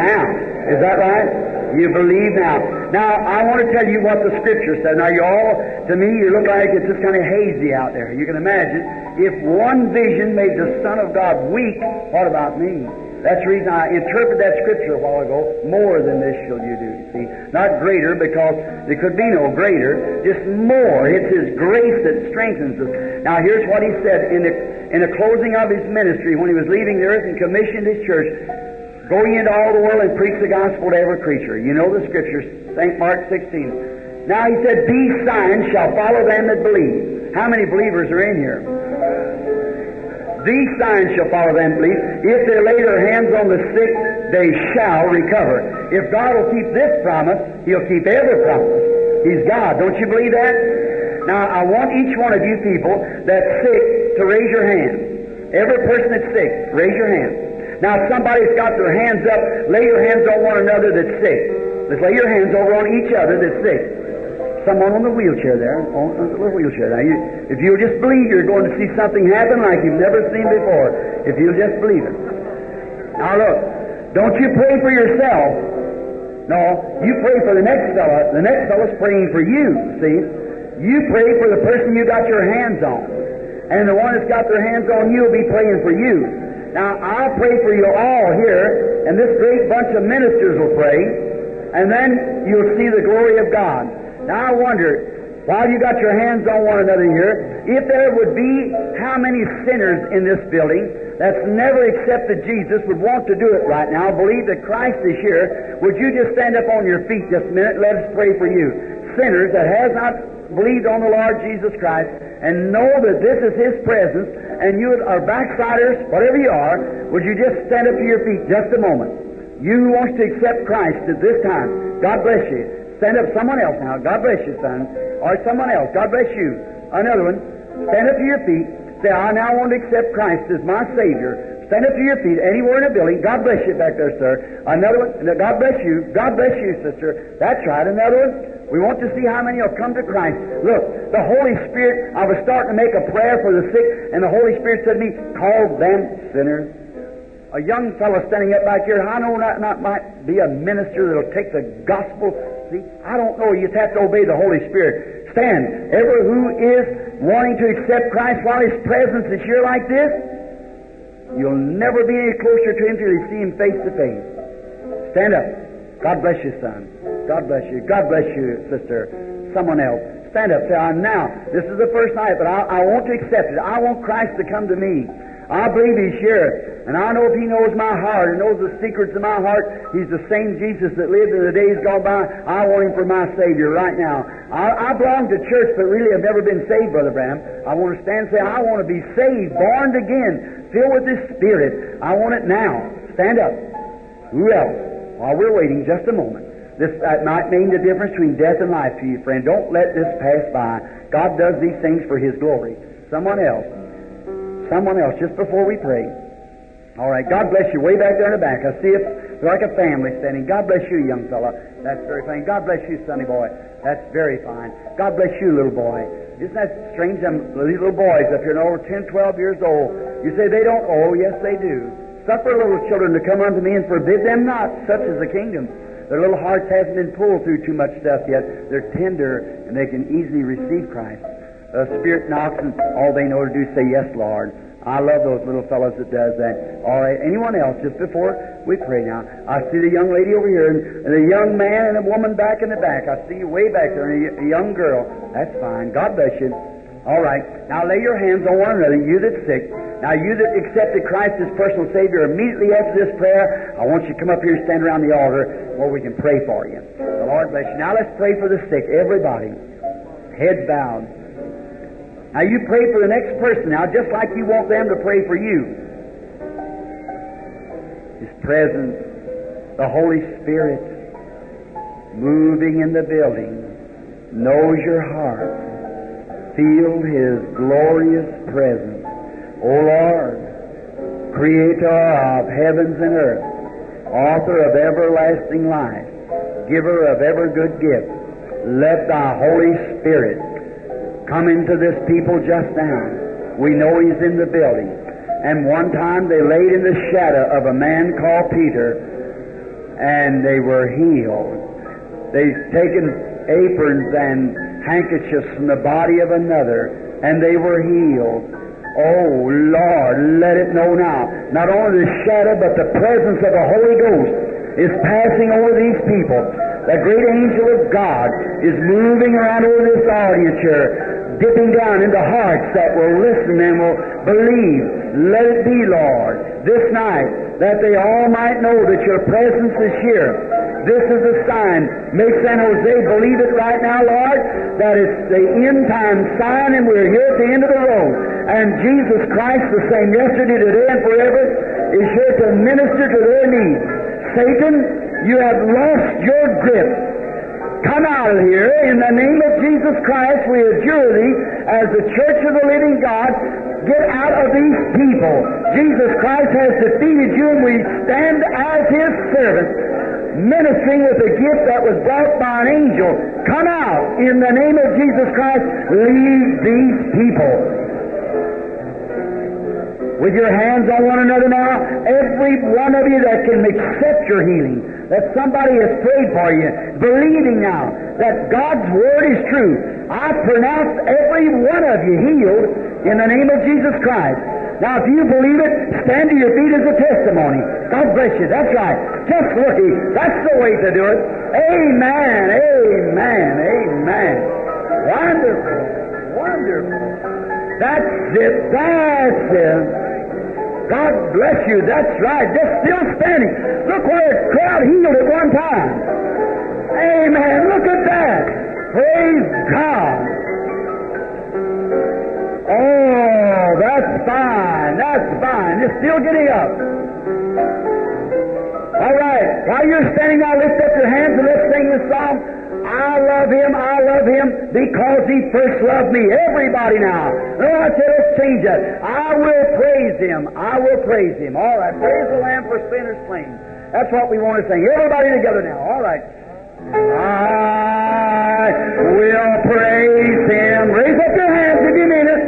Is that right? You believe now. Now, I want to tell you what the Scripture says. Now, you all, to me, you look like it's just kind of hazy out there. You can imagine if one vision made the Son of God weak, what about me? That's the reason I interpreted that scripture a while ago. More than this shall you do. See, not greater because there could be no greater. Just more. It's His grace that strengthens us. Now, here's what He said in the in the closing of His ministry when He was leaving the earth and commissioned His church. Go ye into all the world and preach the gospel to every creature. You know the scriptures, St. Mark 16. Now he said, These signs shall follow them that believe. How many believers are in here? These signs shall follow them that believe. If they lay their hands on the sick, they shall recover. If God will keep this promise, He'll keep every promise. He's God. Don't you believe that? Now, I want each one of you people that's sick to raise your hand. Every person that's sick, raise your hand. Now, if somebody's got their hands up, lay your hands on one another that's sick. Let's lay your hands over on each other that's sick. Someone on the wheelchair there, on the wheelchair. Now, you, if you'll just believe, you're going to see something happen like you've never seen before. If you'll just believe it. Now, look, don't you pray for yourself. No, you pray for the next fella. The next fella's praying for you, see? You pray for the person you got your hands on. And the one that's got their hands on you will be praying for you. Now, I'll pray for you all here, and this great bunch of ministers will pray, and then you'll see the glory of God. Now, I wonder, while you got your hands on one another here, if there would be how many sinners in this building that's never accepted Jesus would want to do it right now, believe that Christ is here, would you just stand up on your feet just a minute? Let us pray for you. Sinners that has not believed on the Lord Jesus Christ and know that this is His presence and you are backsliders, whatever you are, would you just stand up to your feet just a moment? You who wants to accept Christ at this time, God bless you. Stand up, someone else now. God bless you, son. Or someone else. God bless you. Another one. Stand up to your feet. Say, I now want to accept Christ as my Savior. Stand up to your feet anywhere in the building. God bless you back there, sir. Another one. God bless you. God bless you, sister. That's right. Another one. We want to see how many will come to Christ. Look, the Holy Spirit, I was starting to make a prayer for the sick, and the Holy Spirit said to me, call them sinners. A young fellow standing up back here, I know not, not might be a minister that'll take the gospel. See, I don't know. You just have to obey the Holy Spirit. Stand. Ever who is wanting to accept Christ while His presence is here like this, you'll never be any closer to Him till you see Him face to face. Stand up. God bless you, son. God bless you. God bless you, sister. Someone else. Stand up. Say, I'm now. This is the first night, but I, I want to accept it. I want Christ to come to me. I believe He's here. And I know if He knows my heart and knows the secrets of my heart, He's the same Jesus that lived in the days gone by. I want Him for my Savior right now. I, I belong to church, but really have never been saved, Brother Branham. I want to stand and say, I want to be saved, born again, filled with His Spirit. I want it now. Stand up. Who else? While we're waiting just a moment. This that might mean the difference between death and life to you, friend. Don't let this pass by. God does these things for His glory. Someone else. Someone else, just before we pray. All right. God bless you. Way back there in the back. I see it like a family standing. God bless you, young fella. That's very fine. God bless you, sonny boy. That's very fine. God bless you, little boy. Isn't that strange? Them little boys up here, over 10, 12 years old. You say they don't. Oh, yes, they do. Suffer little children to come unto me and forbid them not. Such is the kingdom. Their little hearts haven't been pulled through too much stuff yet. They're tender and they can easily receive Christ. The Spirit knocks and all they know to do is say, Yes, Lord. I love those little fellows that does that. All right. Anyone else? Just before we pray now. I see the young lady over here and the young man and a woman back in the back. I see you way back there and a young girl. That's fine. God bless you. All right. Now lay your hands on one another, you that's sick. Now you that accepted Christ as personal Savior immediately after this prayer, I want you to come up here and stand around the altar where we can pray for you. The Lord bless you. Now let's pray for the sick, everybody. Heads bowed. Now you pray for the next person now, just like you want them to pray for you. His presence, the Holy Spirit, moving in the building, knows your heart. Feel His glorious presence. O Lord, Creator of heavens and earth, Author of everlasting life, Giver of every good gift, let Thy Holy Spirit come into this people just now. We know He's in the building. And one time they laid in the shadow of a man called Peter, and they were healed. They've taken aprons and handkerchiefs from the body of another, and they were healed. Oh, Lord, let it know now. Not only the shadow, but the presence of the Holy Ghost is passing over these people. The great angel of God is moving around over this audience here, dipping down into hearts that will listen and will believe. Let it be, Lord, this night, that they all might know that your presence is here. This is a sign. Make San Jose believe it right now, Lord, that it's the end time sign and we're here at the end of the road. And Jesus Christ, the same yesterday, today, and forever, is here to minister to their needs. Satan, you have lost your grip. Come out of here. In the name of Jesus Christ, we adjure thee as the church of the living God. Get out of these people. Jesus Christ has defeated you, and we stand as His servants, ministering with a gift that was brought by an angel. Come out in the name of Jesus Christ. Leave these people with your hands on one another now, every one of you that can accept your healing, that somebody has prayed for you, believing now that God's Word is true, I pronounce every one of you healed in the name of Jesus Christ. Now, if you believe it, stand to your feet as a testimony. God bless you. That's right. Just looky. That's the way to do it. Amen. Amen. Amen. Wonderful. Wonderful. That's it. That's it. God bless you. That's right. Just still standing. Look where a crowd healed at one time. Amen. Look at that. Praise God. Oh, that's fine. That's fine. You're still getting up. All right. While you're standing now, lift up your hands and let's sing this song. I love him, I love him because he first loved me. Everybody now. No, I said, let's change that. I will praise him. I will praise him. All right. Praise the Lamb for sinners slain. That's what we want to sing. Everybody together now. All right. I will praise him. Raise up your hands if you mean it.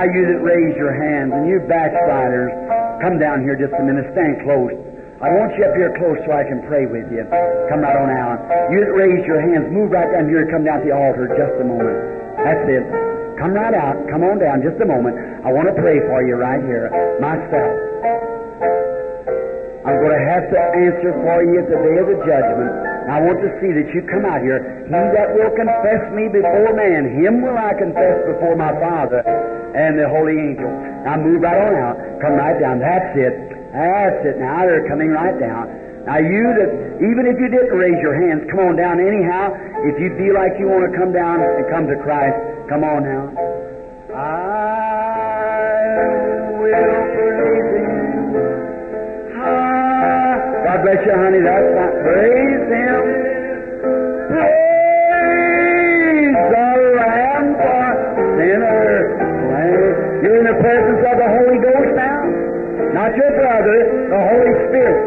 Now you that raise your hands and you backsliders, come down here just a minute. Stand close. I want you up here close so I can pray with you. Come right on out. You that raise your hands, move right down here. Come down to the altar just a moment. That's it. Come right out. Come on down just a moment. I want to pray for you right here. Myself. I'm going to have to answer for you at the day of the judgment. I want to see that you come out here. He that will confess me before man, him will I confess before my Father and the holy angels. Now move right on out. Come right down. That's it. That's it. Now they're coming right down. Now you that, even if you didn't raise your hands, come on down anyhow. If you feel like you want to come down and come to Christ, come on now. I will praise Him. God bless you, honey. That's not praise Him. In the presence of the Holy Ghost now. Not your brother, the Holy Spirit.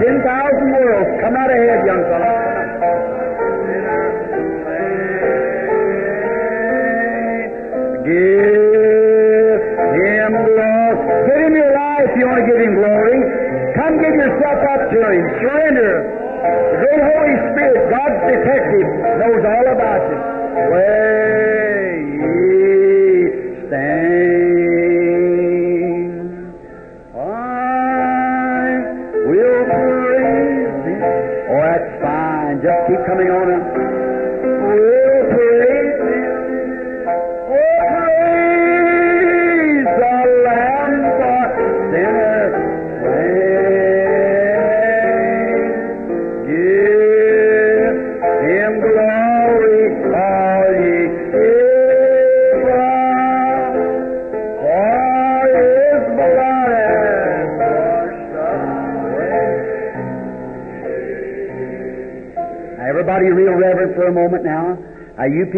10,000 worlds. Come out ahead, young fellow. Give Him glory. Give Him your life if you want to give Him glory. Come give yourself up to Him. Surrender. The great Holy Spirit, God's detective, knows all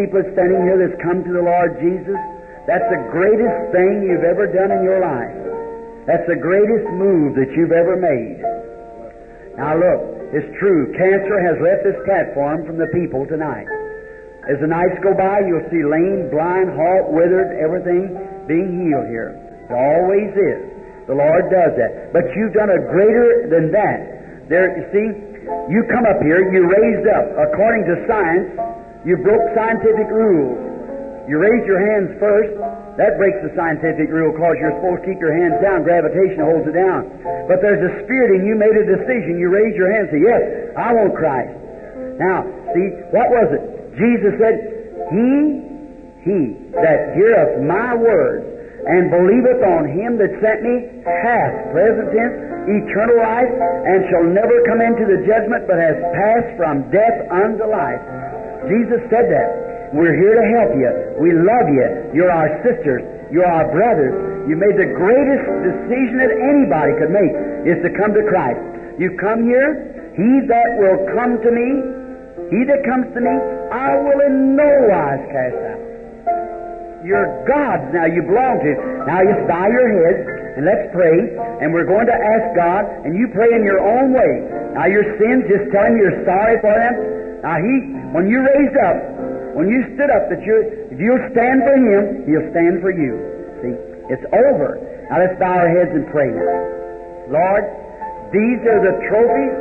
people standing here that's come to the Lord Jesus, that's the greatest thing you've ever done in your life. That's the greatest move that you've ever made. Now look, it's true. Cancer has left this platform from the people tonight. As the nights go by, you'll see lame, blind, halt, withered, everything being healed here. It always is. The Lord does that. But you've done a greater than that. There, you see, you come up here, you raised up. According to science, you broke scientific rules. You raise your hands first. That breaks the scientific rule because you're supposed to keep your hands down. Gravitation holds it down. But there's a spirit in you made a decision. You raise your hands and say, Yes, I want Christ. Now, see, what was it? Jesus said, He, he that heareth my words and believeth on him that sent me hath, present tense, eternal life, and shall never come into the judgment, but has passed from death unto life. Jesus said that. We're here to help you. We love you. You're our sisters. You're our brothers. You made the greatest decision that anybody could make is to come to Christ. You come here. He that will come to me, he that comes to me, I will in no wise cast out. You're God's now. You belong to. Now just bow your heads and let's pray. And we're going to ask God, and you pray in your own way. Now your sins, just tell Him you're sorry for them. Now He, when you raised up, when you stood up, that you, if you'll stand for Him, He'll stand for you. See, it's over. Now let's bow our heads and pray. Lord, these are the trophies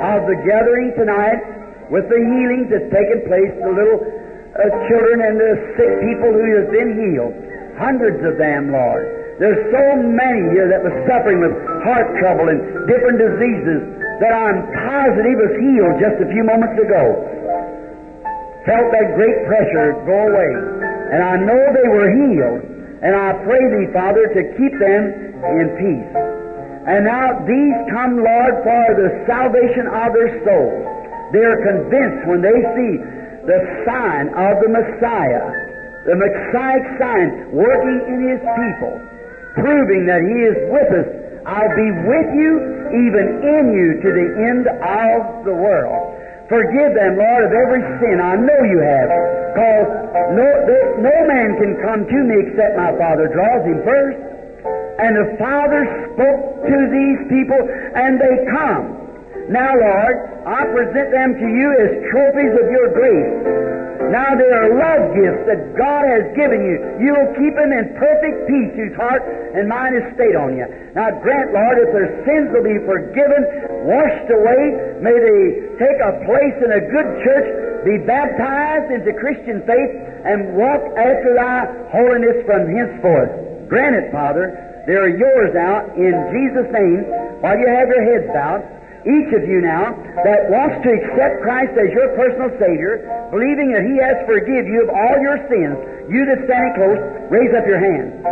of the gathering tonight with the healings that's taken place, the little uh, children and the sick people who have been healed. Hundreds of them, Lord. There's so many here that was suffering with heart trouble and different diseases that I'm positive was healed just a few moments ago. Felt that great pressure go away. And I know they were healed. And I pray thee, Father, to keep them in peace. And now these come, Lord, for the salvation of their souls. They are convinced when they see the sign of the Messiah, the Messiah sign working in His people, proving that He is with us. I'll be with you, even in you, to the end of the world. Forgive them, Lord, of every sin. I know you have. Because no, no man can come to me except my Father draws him first. And the Father spoke to these people, and they come. Now, Lord, I present them to you as trophies of your grace. Now they are love gifts that God has given you. You will keep them in perfect peace whose heart and mind is stayed on you. Now grant, Lord, if their sins will be forgiven, washed away, may they take a place in a good church, be baptized into Christian faith, and walk after thy holiness from henceforth. Grant it, Father. They are yours now, in Jesus' name, while you have your heads bowed each of you now that wants to accept Christ as your personal Savior, believing that He has forgiven you of all your sins, you that's standing close, raise up your hand.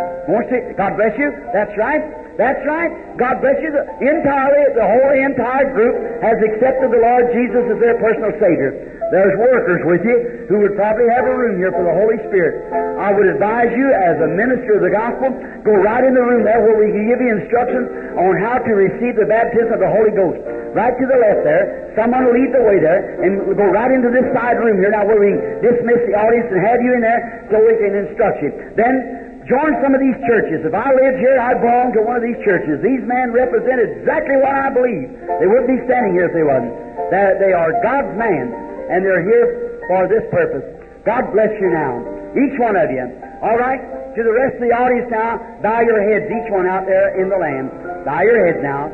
God bless you. That's right. That's right. God bless you. The, entirely, the whole entire group has accepted the Lord Jesus as their personal Savior. There's workers with you who would probably have a room here for the Holy Spirit. I would advise you, as a minister of the gospel, go right in the room there where we can give you instructions on how to receive the baptism of the Holy Ghost. Right to the left there. Someone will lead the way there, and we'll go right into this side room here now where we dismiss the audience and have you in there so we can instruct you. Then join some of these churches. If I lived here, I'd belong to one of these churches. These men represent exactly what I believe. They wouldn't be standing here if they wasn't. That they are God's man, and they're here for this purpose. God bless you now. Each one of you. All right? To the rest of the audience now, bow your heads, each one out there in the land. Bow your heads now.